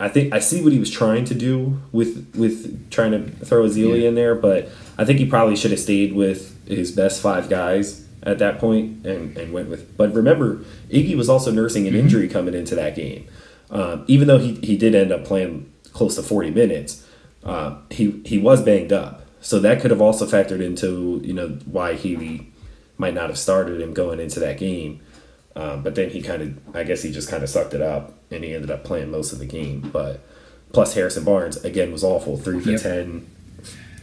I think I see what he was trying to do with with trying to throw Ezeli yeah. in there, but I think he probably should have stayed with his best five guys at that point and, and went with. But remember, Iggy was also nursing an mm-hmm. injury coming into that game. Um, even though he, he did end up playing close to 40 minutes, uh, he he was banged up. So that could have also factored into you know why he might not have started him going into that game. Um, but then he kind of, I guess he just kind of sucked it up and he ended up playing most of the game. But plus Harrison Barnes again was awful, three for yep. ten,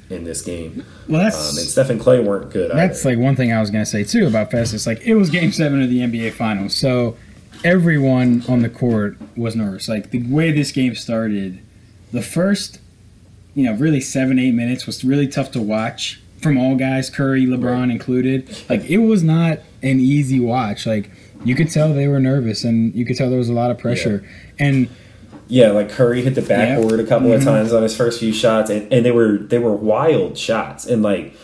in this game. Well, that's um, and Steph and Klay weren't good. That's either. like one thing I was gonna say too about Festus. Like it was Game Seven of the NBA Finals, so everyone on the court was nervous. Like the way this game started, the first, you know, really seven eight minutes was really tough to watch from all guys, Curry, LeBron right. included. Like it was not an easy watch. Like you could tell they were nervous, and you could tell there was a lot of pressure, yeah. and yeah, like Curry hit the backboard a couple mm-hmm. of times on his first few shots, and, and they were they were wild shots, and like,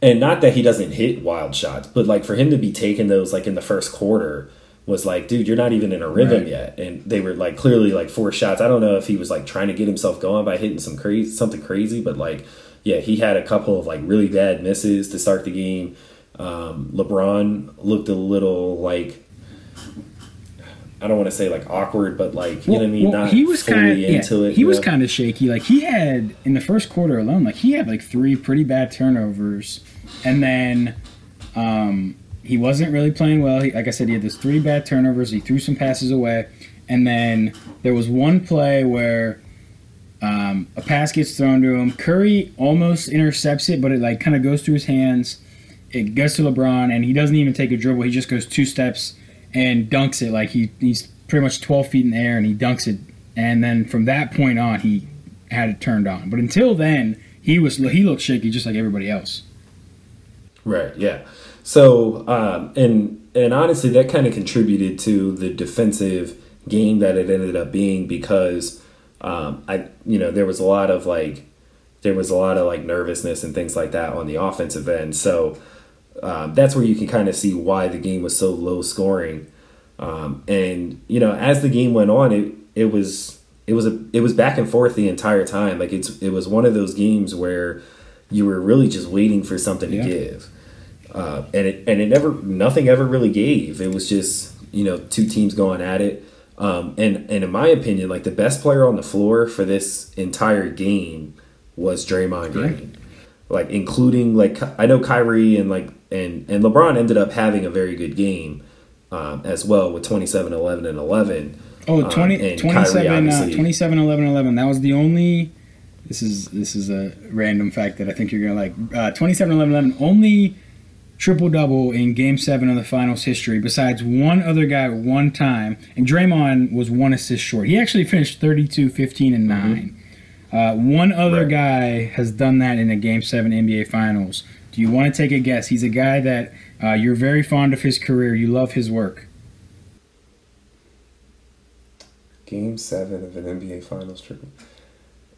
and not that he doesn't hit wild shots, but like for him to be taking those like in the first quarter was like, dude, you're not even in a rhythm right. yet, and they were like clearly like four shots. I don't know if he was like trying to get himself going by hitting some crazy something crazy, but like, yeah, he had a couple of like really bad misses to start the game. Um, LeBron looked a little like I don't want to say like awkward, but like you well, know what I mean. Well, Not he was kind of into it. He was kind of shaky. Like he had in the first quarter alone, like he had like three pretty bad turnovers, and then um, he wasn't really playing well. He, like I said, he had those three bad turnovers. He threw some passes away, and then there was one play where um, a pass gets thrown to him. Curry almost intercepts it, but it like kind of goes through his hands. It goes to LeBron, and he doesn't even take a dribble. He just goes two steps and dunks it. Like he he's pretty much 12 feet in the air and he dunks it. And then from that point on he had it turned on. But until then he was he looked shaky just like everybody else. Right yeah. So um, and and honestly that kind of contributed to the defensive game that it ended up being because um, I you know there was a lot of like there was a lot of like nervousness and things like that on the offensive end. So um, that's where you can kind of see why the game was so low scoring. Um, and you know, as the game went on, it it was it was a it was back and forth the entire time. Like it's it was one of those games where you were really just waiting for something to Yeah. give. Uh, and it and it never nothing ever really gave. It was just you know two teams going at it. Um, and and in my opinion, like the best player on the floor for this entire game was Draymond Green. Like including like I know Kyrie and like and and LeBron ended up having a very good game um, as well with 27, 11, and 11. Oh, Um, 20, and 27, Kyrie uh, 27, 11, 11. That was the only. This is this is a random fact that I think you're gonna like. Uh, 27, 11, 11. Only triple double in Game Seven of the Finals history, besides one other guy one time, and Draymond was one assist short. He actually finished 32, 15, and 9 Uh, one other Right. guy has done that in a Game Seven NBA Finals. Do you want to take a guess? He's a guy that uh, you're very fond of his career. You love his work. Game seven of an NBA Finals triple.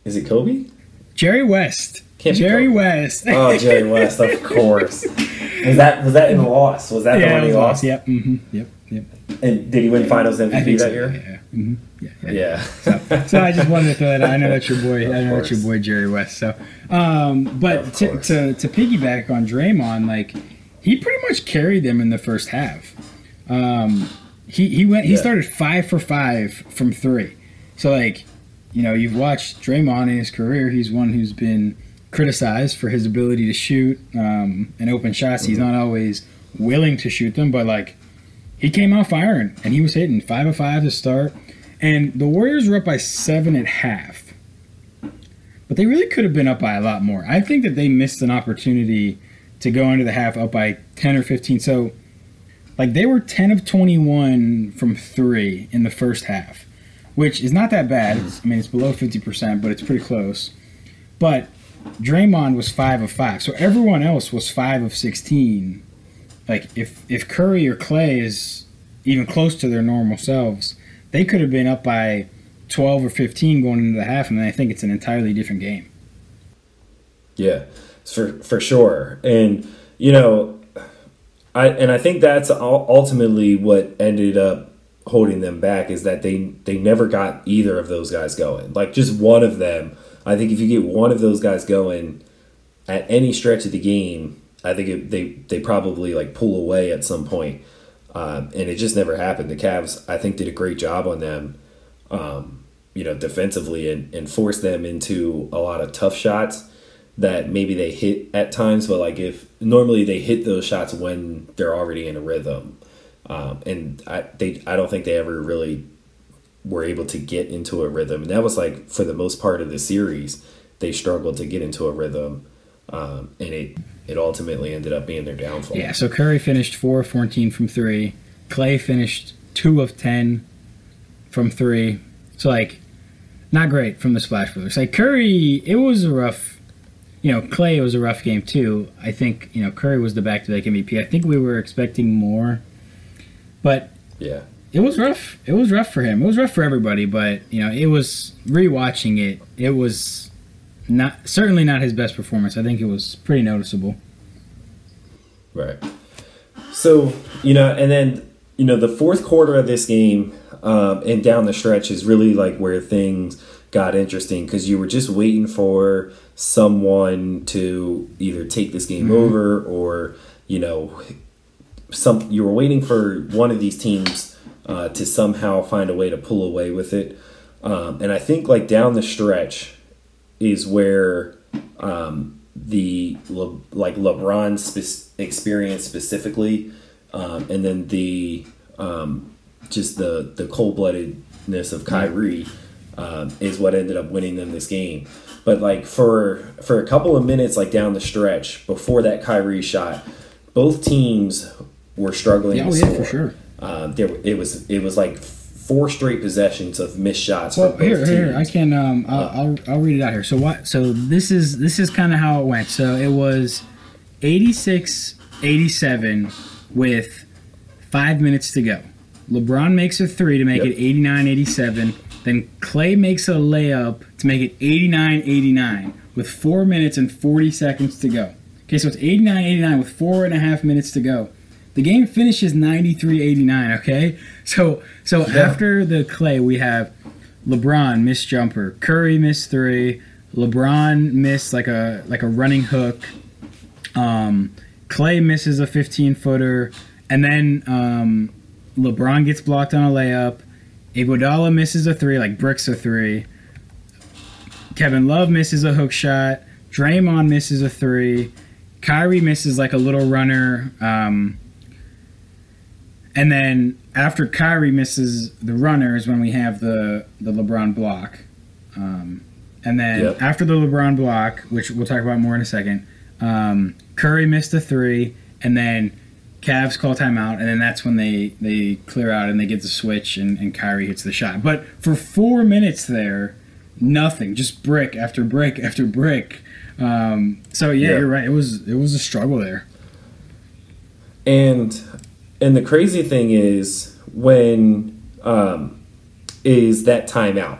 Is it Kobe? Jerry West. Can't Jerry West. Oh, Jerry West, of course. Was that was that in loss? Was that the one he lost? Yep. hmm Yep. Yep. And did he win Finals MVP that so. year? Yeah. hmm Yeah. yeah. Yeah. So, so I just wanted to throw that out. I know that's your boy. I know that's your boy Jerry West. So, um, but to, to to piggyback on Draymond, like he pretty much carried them in the first half. Um, he he went. He Yeah. started five for five from three. So like, you know, you've watched Draymond in his career. He's one who's been criticized for his ability to shoot um, and open shots. He's not always willing to shoot them, but like he came out firing and he was hitting five of five to start. And the Warriors were up by seven at half. But they really could have been up by a lot more. I think that they missed an opportunity to go into the half up by 10 or 15. So, like, they were 10 of 21 from three in the first half, which is not that bad. It's, I mean, it's below 50%, but it's pretty close. But Draymond was 5 of 5. So everyone else was 5 of 16 like if if Curry or Klay is even close to their normal selves, they could have been up by 12 or 15 going into the half, and I think it's an entirely different game. Yeah, for for sure. And you know, I and I think that's ultimately what ended up holding them back is that they they never got either of those guys going. Like just one of them. I think if you get one of those guys going at any stretch of the game, I think it, they they probably like pull away at some point. Um, and it just never happened. The Cavs, I think, did a great job on them, um, you know, defensively and, and forced them into a lot of tough shots that maybe they hit at times, but like if normally they hit those shots when they're already in a rhythm, um, and I they I don't think they ever really were able to get into a rhythm, and that was like for the most part of the series they struggled to get into a rhythm, um, and it it ultimately ended up being their downfall. Yeah, so Curry finished 4 of 14 from 3. Klay finished 2 of 10 from 3. So, like, not great from the Splash Brothers. Like, Curry, it was a rough, you know, Klay was a rough game, too. I think, you know, Curry was the back to back MVP. I think we were expecting more. But yeah. it was rough. It was rough for him. It was rough for everybody, but, you know, it was, rewatching it, it was not certainly not his best performance. I think it was pretty noticeable. Right. So, you know, and then, you know, the fourth quarter of this game um, and down the stretch is really like where things got interesting because you were just waiting for someone to either take this game over or, you know, some you were waiting for one of these teams uh, to somehow find a way to pull away with it. Um, and I think like down the stretch is where um, the Le- like LeBron spe- experience specifically, um, and then the um, just the the cold bloodedness of Kyrie um, is what ended up winning them this game. But like for for a couple of minutes, like down the stretch before that Kyrie shot, both teams were struggling. Yeah, oh, yeah, for sure. Um, there it was it was like four straight possessions of missed shots. Well, here, here, I can. Um, I'll, I'll, I'll read it out here. So what? So this is this is kind of how it went. So it was 86, 87 with five minutes to go. LeBron makes a three to make Yep. it 89, 87. Then Klay makes a layup to make it 89, 89 with four minutes and 40 seconds to go. Okay, so it's 89, 89 with four and a half minutes to go. The game finishes 93-89, okay? So so Yeah. after the Klay, we have LeBron missed jumper, Curry missed three, LeBron missed like a like a running hook. Um, Klay misses a 15 footer, and then um, LeBron gets blocked on a layup. Iguodala misses a three, like bricks a three. Kevin Love misses a hook shot. Draymond misses a three. Kyrie misses like a little runner. Um, and then after Kyrie misses the runner is when we have the, the LeBron block. Um, and then yep. after the LeBron block, which we'll talk about more in a second, um, Curry missed a three. And then Cavs call timeout, and then that's when they, they clear out and they get the switch, and, and Kyrie hits the shot. But for four minutes there, nothing, just brick after brick after brick. Um, so yeah, yeah, you're right. It was it was a struggle there. And and the crazy thing is when um, is that timeout.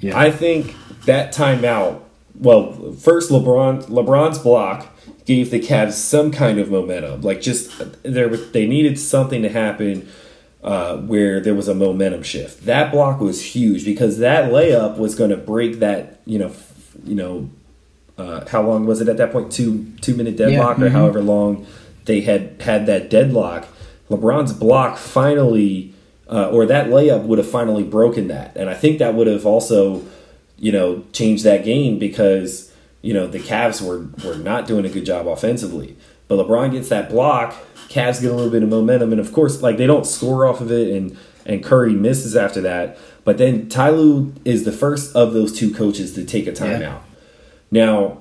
Yeah. I think that timeout. Well, first LeBron LeBron's block gave the Cavs some kind of momentum. Like just there, they needed something to happen uh, where there was a momentum shift. That block was huge because that layup was going to break that. You know, you know, uh, how long was it at that point? Two two minute deadlock yeah, mm-hmm. or however long they had had that deadlock. LeBron's block finally, uh, or that layup would have finally broken that, and I think that would have also, you know, changed that game because you know, the Cavs were, were not doing a good job offensively. But LeBron gets that block, Cavs get a little bit of momentum, and of course, like they don't score off of it, and and Curry misses after that. But then Ty Lue is the first of those two coaches to take a timeout. Yeah. Now,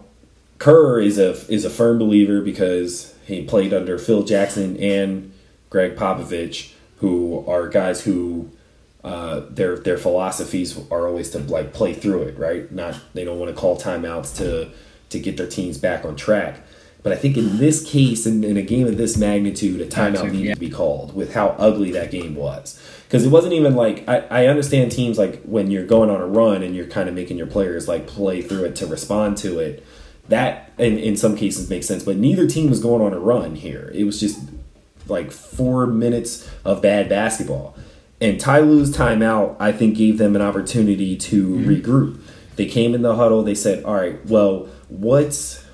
Kerr is a is a firm believer because he played under Phil Jackson and Gregg Popovich, who are guys who uh, their their philosophies are always to like play through it, right? Not they don't want to call timeouts to to get their teams back on track. But I think in this case, in, in a game of this magnitude, a timeout needed yeah. to be called with how ugly that game was. Because it wasn't even like I, I understand teams like when you're going on a run and you're kind of making your players like play through it to respond to it. That in, in some cases makes sense, but neither team was going on a run here. It was just like four minutes of bad basketball. And Ty Lue's timeout, I think, gave them an opportunity to mm-hmm. regroup. They came in the huddle. They said, "All right, well, what's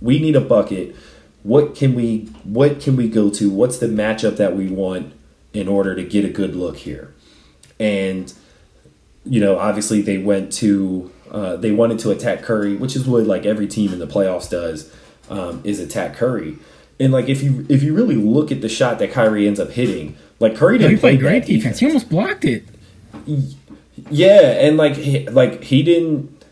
we need a bucket. What can we what can we go to? What's the matchup that we want in order to get a good look here?" And you know, obviously, they went to uh, they wanted to attack Curry, which is what like every team in the playoffs does, um, is attack Curry. And like if you if you really look at the shot that Kyrie ends up hitting, like Curry didn't play great defense. defense. He almost blocked it. Yeah, and like he, like he didn't,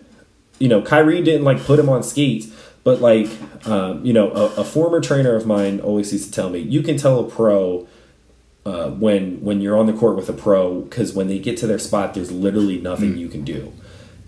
you know, Kyrie didn't like put him on skates. But like, um, you know, a, a, former trainer of mine always used to tell me, you can tell a pro uh, when when you're on the court with a pro because when they get to their spot, there's literally nothing mm. you can do.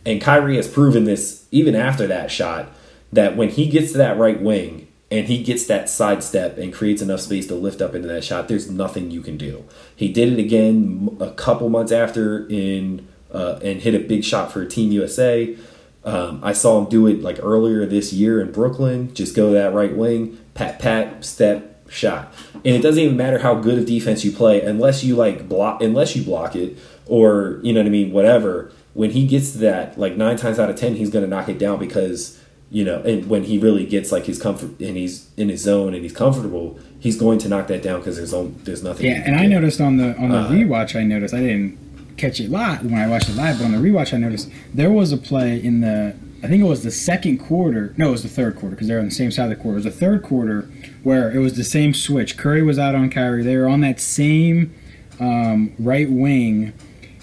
And Kyrie has proven this even after that shot that when he gets to that right wing and he gets that sidestep and creates enough space to lift up into that shot, there's nothing you can do. He did it again a couple months after in uh, and hit a big shot for Team USA. Um, I saw him do it like earlier this year in Brooklyn. Just go that right wing, pat, pat, step, shot. And it doesn't even matter how good of defense you play, unless you like block, unless you block it, or you know what I mean, whatever. When he gets to that, like nine times out of ten, he's to knock it down because you know, and when he really gets like his comfort and he's in his zone and he's comfortable, he's going to knock that down because there's there's nothing. Yeah, and I noticed on the on the uh, rewatch, I noticed I didn't catch it live when I watched it live, but on the rewatch, I noticed there was a play in the I think it was the second quarter. No, it was the third quarter because they're on the same side of the quarter. It was the third quarter where it was the same switch. Curry was out on Kyrie. They were on that same um, right wing,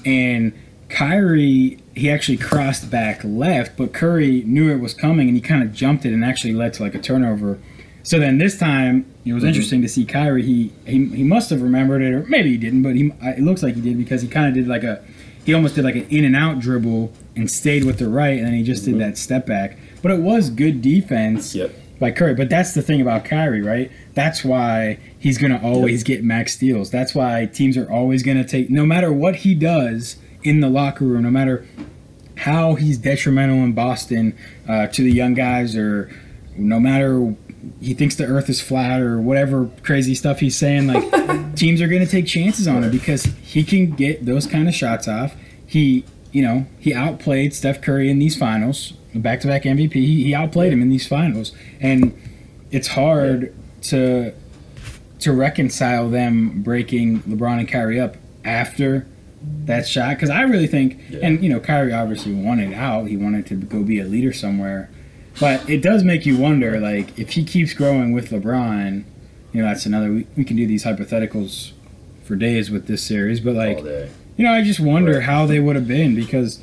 and Kyrie he actually crossed back left, but Curry knew it was coming and he kind of jumped it and actually led to like a turnover. So then this time it was mm-hmm. interesting to see Kyrie. He, he he must have remembered it, or maybe he didn't, but he it looks like he did because he kind of did like a he almost did like an in and out dribble and stayed with the right, and then he just mm-hmm. did that step back. But it was good defense. Yep. By Curry, but that's the thing about Kyrie, right? That's why he's gonna always yep. get max steals. That's why teams are always gonna take, no matter what he does, in the locker room, no matter how he's detrimental in Boston uh, to the young guys, or no matter he thinks the Earth is flat or whatever crazy stuff he's saying. Like teams are going to take chances on him because he can get those kind of shots off. He, you know, he outplayed Steph Curry in these finals back-to-back MVP. He, he outplayed him in these finals, and it's hard to to reconcile them breaking LeBron and Kyrie up after that shot because I really think, Yeah. and you know, Kyrie obviously wanted out. He wanted to go be a leader somewhere, but it does make you wonder, like, if he keeps growing with LeBron, you know, that's another. We, we can do these hypotheticals for days with this series, but like, you know, I just wonder Right. how they would have been because,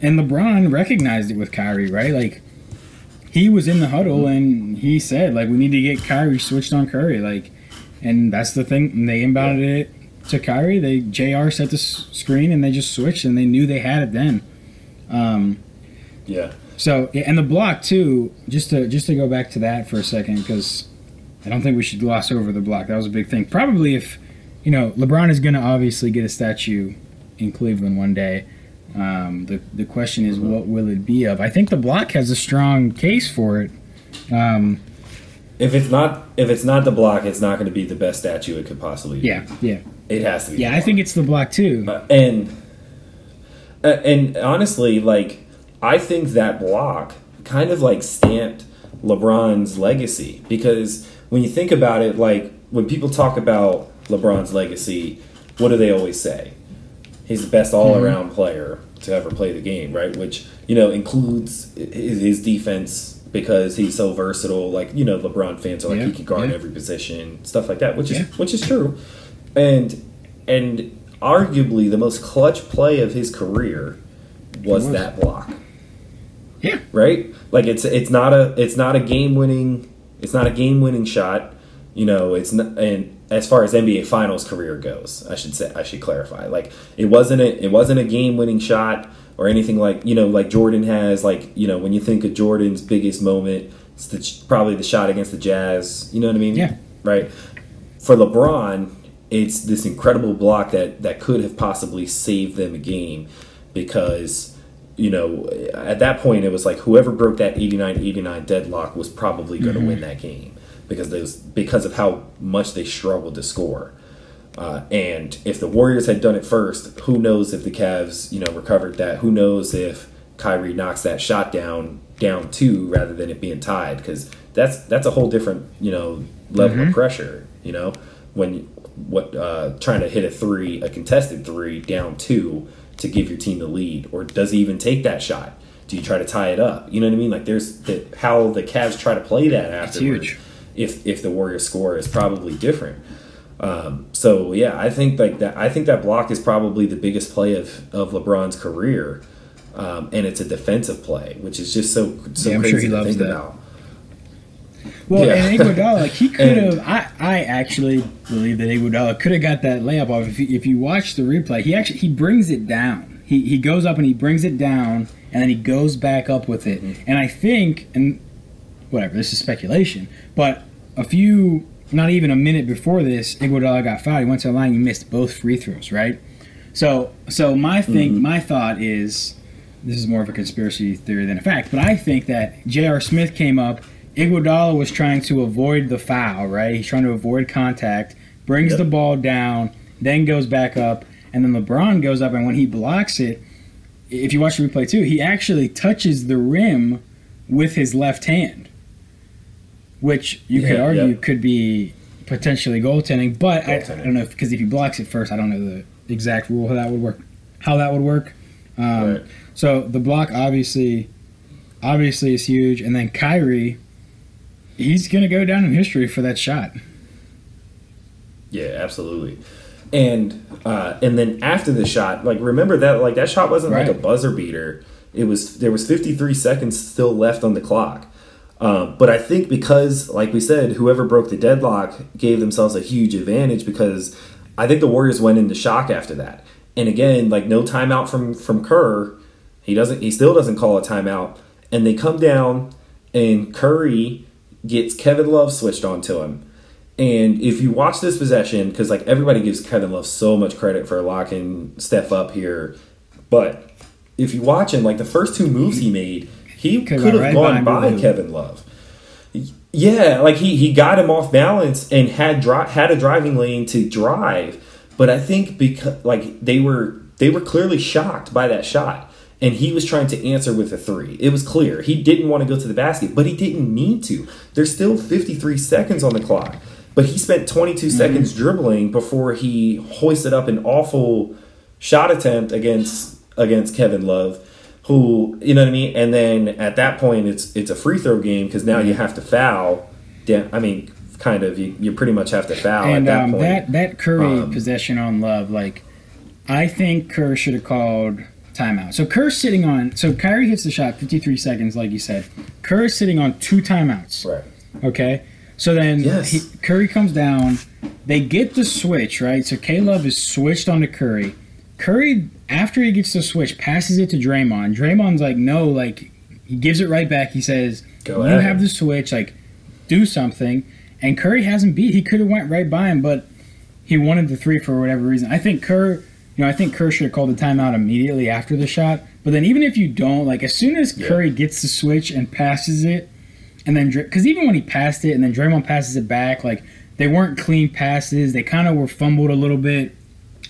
and LeBron recognized it with Kyrie, right? Like, he was in the huddle mm-hmm. and he said, like, we need to get Kyrie switched on Curry, like, and that's the thing. And they inbounded it to Kyrie. They Jr. set the screen and they just switched and they knew they had it then. Um, Yeah. so yeah, and the block too. Just to just to go back to that for a second because I don't think we should gloss over the block. That was a big thing. Probably if you know LeBron is going to obviously get a statue in Cleveland one day. Um, the the question is, what will it be of? I think the block has a strong case for it. Um, If it's not if it's not the block, it's not going to be the best statue it could possibly be. yeah, yeah, It has to be. yeah. I think it's the block too. Uh, and uh, and honestly, like I think that block kind of like stamped LeBron's legacy because when you think about it, like when people talk about LeBron's legacy, what do they always say? He's the best all-around player to ever play the game, right? Which you know includes his, his defense because he's so versatile. Like you know, LeBron fans are like Yeah, he can guard yeah. every position, stuff like that, which is which is true. And and arguably the most clutch play of his career was was. that block. Yeah. Right? Like it's it's not a it's not a game winning it's not a game winning shot. You know, it's not and as far as NBA finals career goes, I should say I should clarify. Like it wasn't a it wasn't a game winning shot or anything like, you know, like Jordan has like, you know, when you think of Jordan's biggest moment, it's the, probably the shot against the Jazz, you know what I mean? Yeah. Right? For LeBron, it's this incredible block that that could have possibly saved them a game because you know at that point it was like whoever broke that 89-89 deadlock was probably going to win that game because those because of how much they struggled to score uh, and if the Warriors had done it first, who knows if the Cavs, you know, recovered that? Who knows if Kyrie knocks that shot down down two rather than it being tied? Because that's that's a whole different, you know, level of pressure. You know, when what uh, trying to hit a three, a contested three down two to give your team the lead, or does he even take that shot? Do you try to tie it up? You know what I mean? Like there's the, how the Cavs try to play that afterwards. huge. If if the Warriors score is probably different. Um, so yeah, I think like that. I think that block is probably the biggest play of of LeBron's career, um, and it's a defensive play, which is just so so Yeah, crazy sure he to loves think that. about. Well, Yeah. and Iguodala, like he could have. I, I actually believe that Iguodala could have got that layup off. If you, if you watch the replay, he actually he brings it down. He he goes up and he brings it down, and then he goes back up with it. Mm-hmm. And I think, and whatever, this is speculation, but a few, not even a minute before this, Iguodala got fouled. He went to the line. He missed both free throws. Right. So so my thing, Mm-hmm. my thought is this is more of a conspiracy theory than a fact, but I think that J.R. Smith came up. Iguodala was trying to avoid the foul, right? He's trying to avoid contact, brings Yep. the ball down, then goes back up, and then LeBron goes up, and when he blocks it, if you watch the replay too, he actually touches the rim with his left hand, which you could argue yeah. could be potentially goaltending. But I, I don't know because if he blocks it first, I don't know the exact rule how that would work. How that would work. Um, Right. So the block obviously, obviously is huge, and then Kyrie, he's gonna go down in history for that shot. Yeah, absolutely. And uh, and then after the shot, like remember that like that shot wasn't like a buzzer beater. It was there was 53 seconds still left on the clock. Um, but I think because, like we said, whoever broke the deadlock gave themselves a huge advantage because I think the Warriors went into shock after that. And again, like no timeout from from Kerr, he doesn't. He still doesn't call a timeout. And they come down, and Curry gets Kevin Love switched onto him. And if you watch this possession, because like everybody gives Kevin Love so much credit for locking Steph up here, but if you watch him, like the first two moves he made, he Could've right gone behind by Kevin Love. Yeah, like he he got him off balance and had dri- had a driving lane to drive, but I think because like they were they were clearly shocked by that shot. And he was trying to answer with a three. It was clear he didn't want to go to the basket, but he didn't need to. There's still 53 seconds on the clock, but he spent 22 mm-hmm. seconds dribbling before he hoisted up an awful shot attempt against against Kevin Love, who you know what I mean. And then at that point, it's it's a free throw game because now mm-hmm. you have to foul. I mean, kind of you, you pretty much have to foul and, at that um, point. That that Curry um, possession on Love, like I think Kerr should have called timeout. So Kerr's sitting on. So Kyrie hits the shot, 53 seconds, like you said. Kerr is sitting on two timeouts. Right. Okay. So then yes. he, Curry comes down. They get the switch right. So K Love is switched onto Curry. Curry, after he gets the switch, passes it to Draymond. Draymond's like, no, like he gives it right back. He says, Go "You have the switch, like do something." And Curry hasn't beat. He could have went right by him, but he wanted the three for whatever reason. I think Kerr you know, I think Kerr should have called the timeout immediately after the shot. But then even if you don't, like as soon as yeah. Curry gets the switch and passes it, and then because even when he passed it and then Draymond passes it back, like they weren't clean passes. They kind of were fumbled a little bit,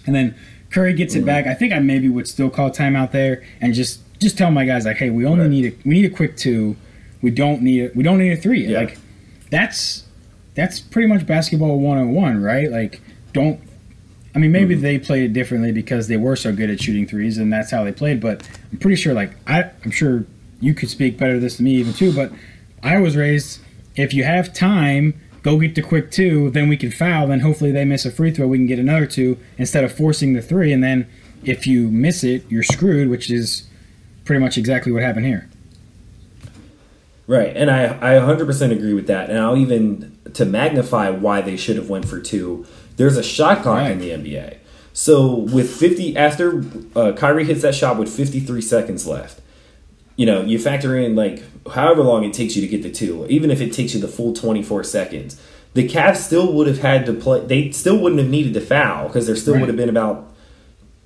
and then Curry gets mm-hmm. it back. I think I maybe would still call timeout there and just just tell my guys like, hey, we only right. need a we need a quick two. We don't need a, we don't need a three. Yeah. Like that's that's pretty much basketball 101, right? Like don't I mean, maybe mm-hmm. they played it differently because they were so good at shooting threes, and that's how they played. But I'm pretty sure, like I, I'm sure you could speak better this than me even too. But I was raised if you have time, go get the quick two, then we can foul. Then hopefully they miss a free throw, we can get another two instead of forcing the three. And then if you miss it, you're screwed, which is pretty much exactly what happened here. Right, and I I 100% agree with that, and I'll even to magnify why they should have went for two there's a shot clock right. in the NBA. So with 50 after uh, Kyrie hits that shot with 53 seconds left, you know, you factor in like however long it takes you to get the two, even if it takes you the full 24 seconds, the Cavs still would have had to play. They still wouldn't have needed to foul because there still right. would have been about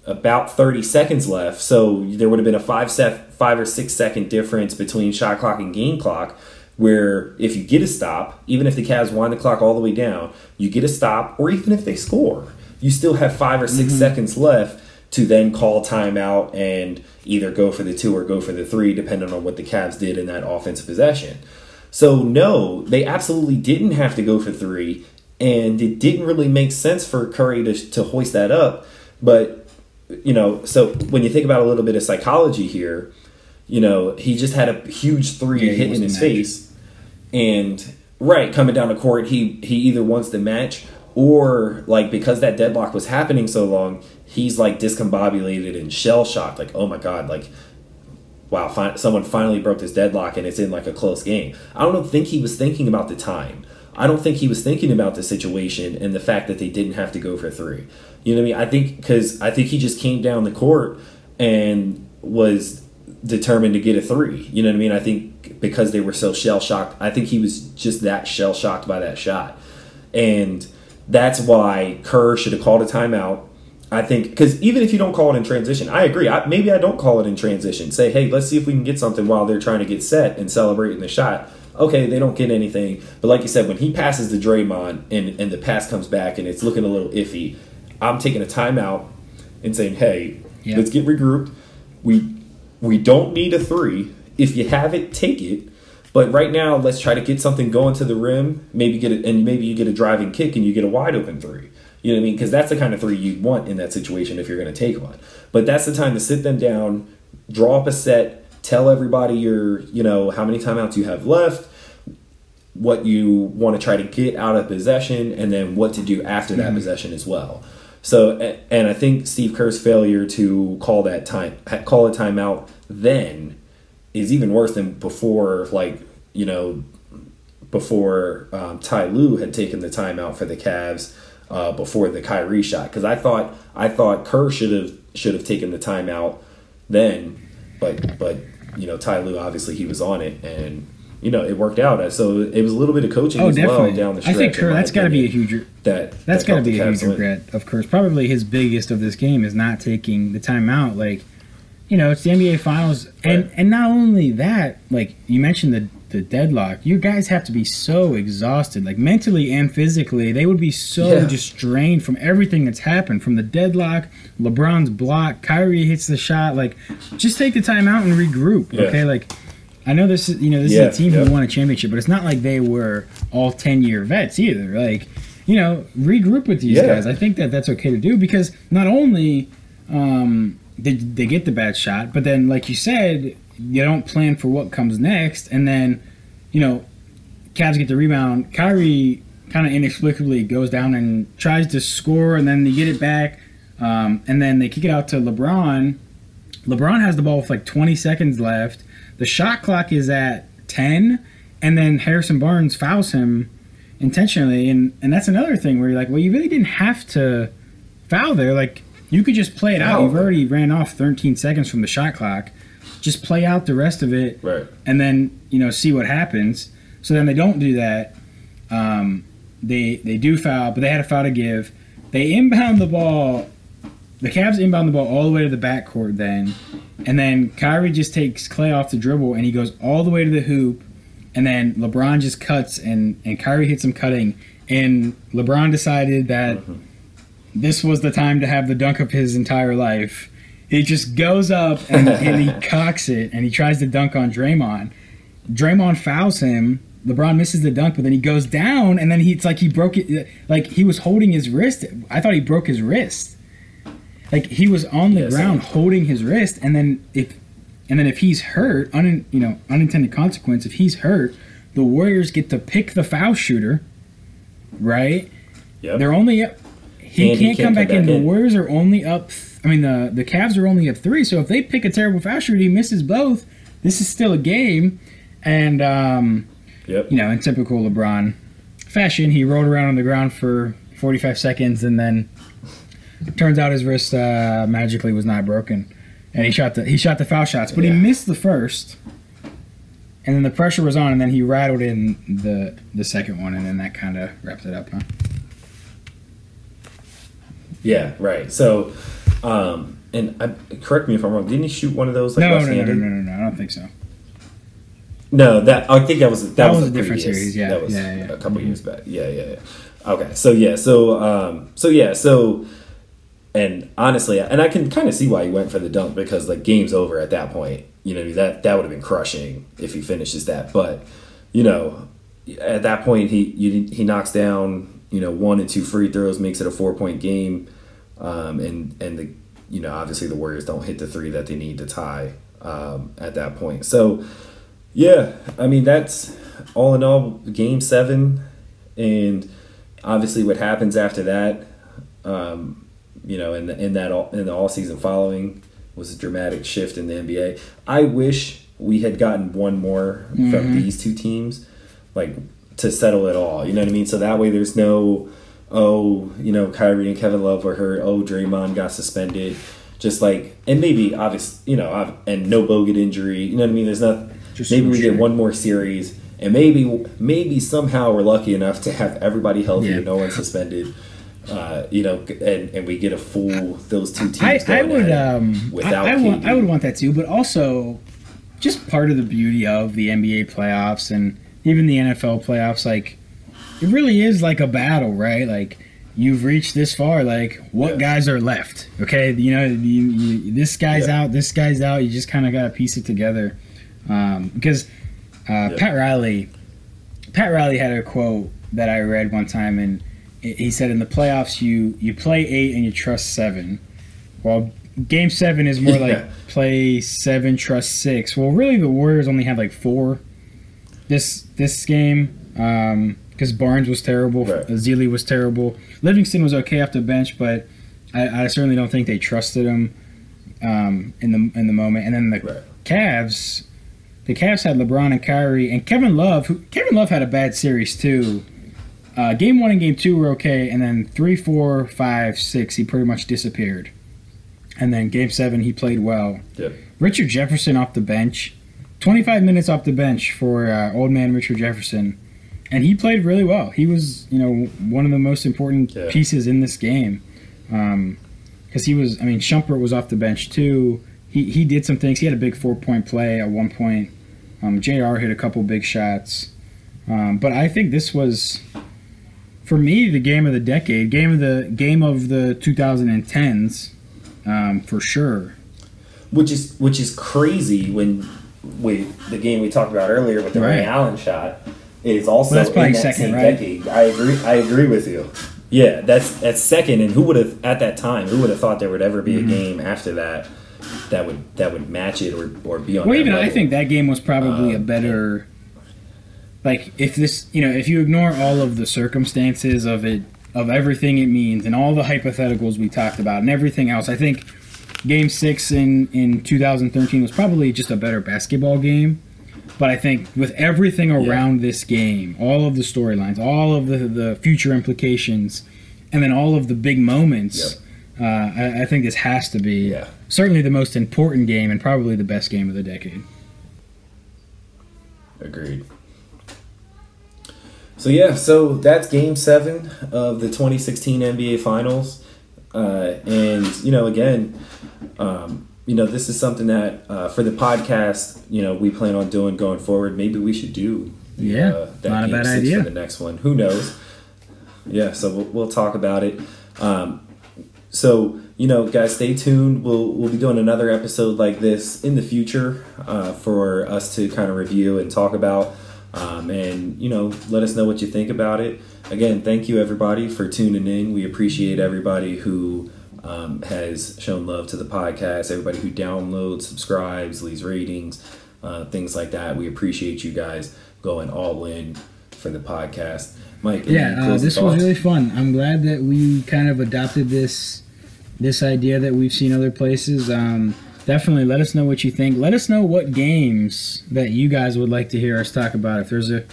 about 30 seconds left. So there would have been a five set, five or six second difference between shot clock and game clock where if you get a stop, even if the Cavs wind the clock all the way down, you get a stop, or even if they score, you still have five or 6 mm-hmm. seconds left to then call timeout and either go for the two or go for the three, depending on what the Cavs did in that offensive possession. So, no, they absolutely didn't have to go for three, and it didn't really make sense for Curry to, to hoist that up. But, you know, so when you think about a little bit of psychology here, you know, he just had a huge three yeah, hit in his face and right coming down the court, he he either wants the match or like because that deadlock was happening so long, he's like discombobulated and shell shocked. Like oh my god, like wow, fi- someone finally broke this deadlock and it's in like a close game. I don't think he was thinking about the time. I don't think he was thinking about the situation and the fact that they didn't have to go for three. You know what I mean? I think because I think he just came down the court and was determined to get a three. You know what I mean? I think because they were so shell shocked, I think he was just that shell shocked by that shot. And that's why Kerr should have called a timeout. I think because even if you don't call it in transition, I agree. I, maybe I don't call it in transition. Say, hey, let's see if we can get something while they're trying to get set and celebrating the shot. Okay, they don't get anything. But like you said, when he passes the Draymond and, and the pass comes back and it's looking a little iffy, I'm taking a timeout and saying, hey, yep. let's get regrouped. We we don't need a three. If you have it, take it. But right now, let's try to get something going to the rim. Maybe get it, and maybe you get a driving kick and you get a wide open three. You know what I mean? Because that's the kind of three you want in that situation if you're going to take one. But that's the time to sit them down, draw up a set, tell everybody your, you know, how many timeouts you have left, what you want to try to get out of possession, and then what to do after that mm-hmm. possession as well. So, and I think Steve Kerr's failure to call that time, call a timeout then is even worse than before, like, you know, before um, Ty Lue had taken the timeout for the Cavs uh, before the Kyrie shot. Because I thought, I thought Kerr should have, should have taken the timeout then, but, but, you know, Ty Lue, obviously he was on it and you know, it worked out. So it was a little bit of coaching oh, as definitely. well down the stretch. I think Kerr, that's got to be a huge that that's that got to be a huge regret of Kerr's. Probably his biggest of this game is not taking the timeout. Like, you know, it's the NBA Finals, right. and and not only that, like you mentioned the the deadlock, you guys have to be so exhausted, like mentally and physically. They would be so Yeah. just drained from everything that's happened, from the deadlock, LeBron's block, Kyrie hits the shot. Like, just take the time out and regroup. Yeah. Okay, like. I know this is you know this Yeah, is a team yeah. who won a championship, but it's not like they were all ten year vets either. Like you know, regroup with these Yeah. guys. I think that that's okay to do because not only um, they they get the bad shot, but then like you said, you don't plan for what comes next, and then you know, Cavs get the rebound. Kyrie kind of inexplicably goes down and tries to score, and then they get it back, um, and then they kick it out to LeBron. LeBron has the ball with like 20 seconds left. The shot clock is at 10, and then Harrison Barnes fouls him intentionally, and and that's another thing where you're like, well, you really didn't have to foul there. Like you could just play it out. You've already ran off 13 seconds from the shot clock. Just play out the rest of it Right. and then you know see what happens. So then they don't do that. Um, they they do foul, but they had a foul to give. They inbound the ball. The Cavs inbound the ball all the way to the backcourt then, and then Kyrie just takes Klay off the dribble and he goes all the way to the hoop, and then LeBron just cuts and and Kyrie hits him cutting, and LeBron decided that mm-hmm. this was the time to have the dunk of his entire life. He just goes up and, and he cocks it and he tries to dunk on Draymond. Draymond fouls him. LeBron misses the dunk, but then he goes down and then he, it's like he broke it. Like he was holding his wrist. I thought he broke his wrist. Like he was on the Yeah, ground holding his wrist, and then if and then if he's hurt, un, you know, unintended consequence. If he's hurt, the Warriors get to pick the foul shooter, right? Yep. They're only up. He And can't, come back, in. The Warriors are only up. th- I mean, the the Cavs are only up three. So if they pick a terrible foul shooter, he misses both. This is still a game, and um, Yep. you know, in typical LeBron fashion, he rolled around on the ground for 45 seconds, and then turns out his wrist uh, magically was not broken, and he shot the he shot the foul shots, but Yeah. he missed the first. And then the pressure was on, and then he rattled in the the second one, and then that kind of wrapped it up. Huh? Yeah. Right. So, um, and I, correct me if I'm wrong. Didn't he shoot one of those like No, no, no, no, no, no, no, I don't think so. No, that I think that was that, That was, was a different previous- series, yeah, that was yeah, yeah. a couple Mhm. years back. Yeah, yeah, yeah. Okay, so yeah, so um, so yeah, so and honestly, and I can kind of see why he went for the dunk because like game's over at that point. You know that that would have been crushing if he finishes that, but you know at that point he you, he knocks down you know one and two free throws, makes it a four point game, um, and and the you know obviously the Warriors don't hit the three that they need to tie um, at that point. So yeah, I mean that's all in all game seven, and obviously what happens after that, um, you know, in the, in that all, in the all season following was a dramatic shift in the NBA. I wish we had gotten one more from mm-hmm. these two teams, like to settle it all. You know what I mean? So that way there's no, oh, you know, Kyrie and Kevin Love were hurt. Oh, Draymond got suspended. Just like, and maybe obvious, you know, and no Bogut injury. You know what I mean? There's not. Just maybe we sure. get one more series, and maybe maybe somehow we're lucky enough to have everybody healthy Yeah. and no one suspended. Uh, you know, and, and we get a full those two teams. I, I would um without I, I want I would want that too, but also just part of the beauty of the NBA playoffs and even the NFL playoffs, like it really is like a battle, right? Like you've reached this far, like what Yeah. guys are left? Okay, you know, you, you, this guy's Yeah. out, this guy's out. You just kind of got to piece it together um, because uh, Yeah. Pat Riley, Pat Riley had a quote that I read one time, and he said, "In the playoffs, you you play eight and you trust seven, well, Game seven is more like play seven, trust six. Well, really, the Warriors only had like four this this game because Barnes was terrible, Right. Ezeli was terrible, Livingston was okay off the bench, but I, I certainly don't think they trusted him um, in the in the moment. And then the Right. Cavs, the Cavs had LeBron and Kyrie and Kevin Love. Who Kevin Love had a bad series too. Uh, game one and game two were okay, and then three, four, five, six, he pretty much disappeared. And then game seven, he played well. Yep. Richard Jefferson off the bench, 25 minutes off the bench for uh, old man Richard Jefferson, and he played really well. He was, you know, one of the most important Yeah. pieces in this game. Because he was, I mean, Shumpert was off the bench too. He, he did some things. He had a big four point play at one point. Um, Jr. hit a couple big shots, um, but I think this was, for me, the game of the decade, game of the game of the 2010s, um, for sure. Which is which is crazy when with the game we talked about earlier with the Right. Ray Allen shot is also Well, that's probably that second, right? decade. I agree. I agree with you. Yeah, that's that's second. And who would have at that time? Who would have thought there would ever be Mm-hmm. a game after that that would that would match it or or be on? Well, even I think that game was probably a Um, better. Like if this, you know, if you ignore all of the circumstances of it, of everything it means, and all the hypotheticals we talked about, and everything else, I think Game Six in in 2013 was probably just a better basketball game. But I think with everything around this game, all of the storylines, all of the the future implications, and then all of the big moments, uh, I, I think this has to be Yeah. certainly the most important game and probably the best game of the decade. Agreed. So yeah, so that's Game Seven of the 2016 NBA Finals, uh, and you know, again, um, you know, this is something that uh, for the podcast, you know, we plan on doing going forward. Maybe we should do, the, Yeah, uh, that not a Game bad Six idea. for the next one. Who knows? Yeah, so we'll, we'll talk about it. Um, so you know, guys, stay tuned. We'll we'll be doing another episode like this in the future uh, for us to kind of review and talk about, um, and you know, let us know what you think about it. Again, thank you everybody for tuning in. We appreciate everybody who um, has shown love to the podcast. Everybody who downloads, subscribes, leaves ratings, uh, things like that. We appreciate you guys going all in for the podcast. Mike, Yeah, uh, this was really fun. I'm glad that we kind of adopted this this idea that we've seen other places. Um, definitely let us know what you think. Let us know what games that you guys would like to hear us talk about. If there's a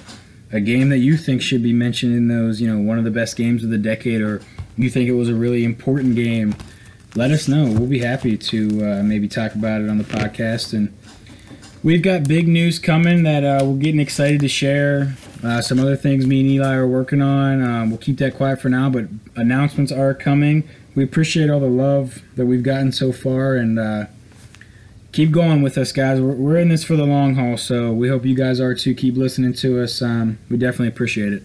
a game that you think should be mentioned in those, you know, one of the best games of the decade, or you think it was a really important game, let us know. We'll be happy to uh, maybe talk about it on the podcast. And we've got big news coming that uh, we're getting excited to share. Uh, some other things me and Eli are working on. Um, we'll keep that quiet for now, but announcements are coming. We appreciate all the love that we've gotten so far, and uh, keep going with us, guys. We're, we're in this for the long haul, so we hope you guys are too. Keep listening to us. Um, we definitely appreciate it.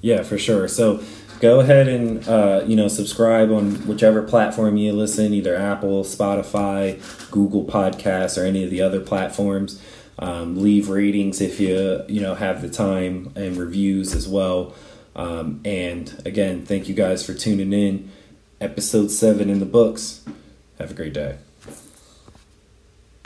Yeah, for sure. So go ahead and uh, you know subscribe on whichever platform you listen, either Apple, Spotify, Google Podcasts, or any of the other platforms. Um, leave ratings if you you know have the time and reviews as well. Um, and again, thank you guys for tuning in. Episode seven in the books. Have a great day.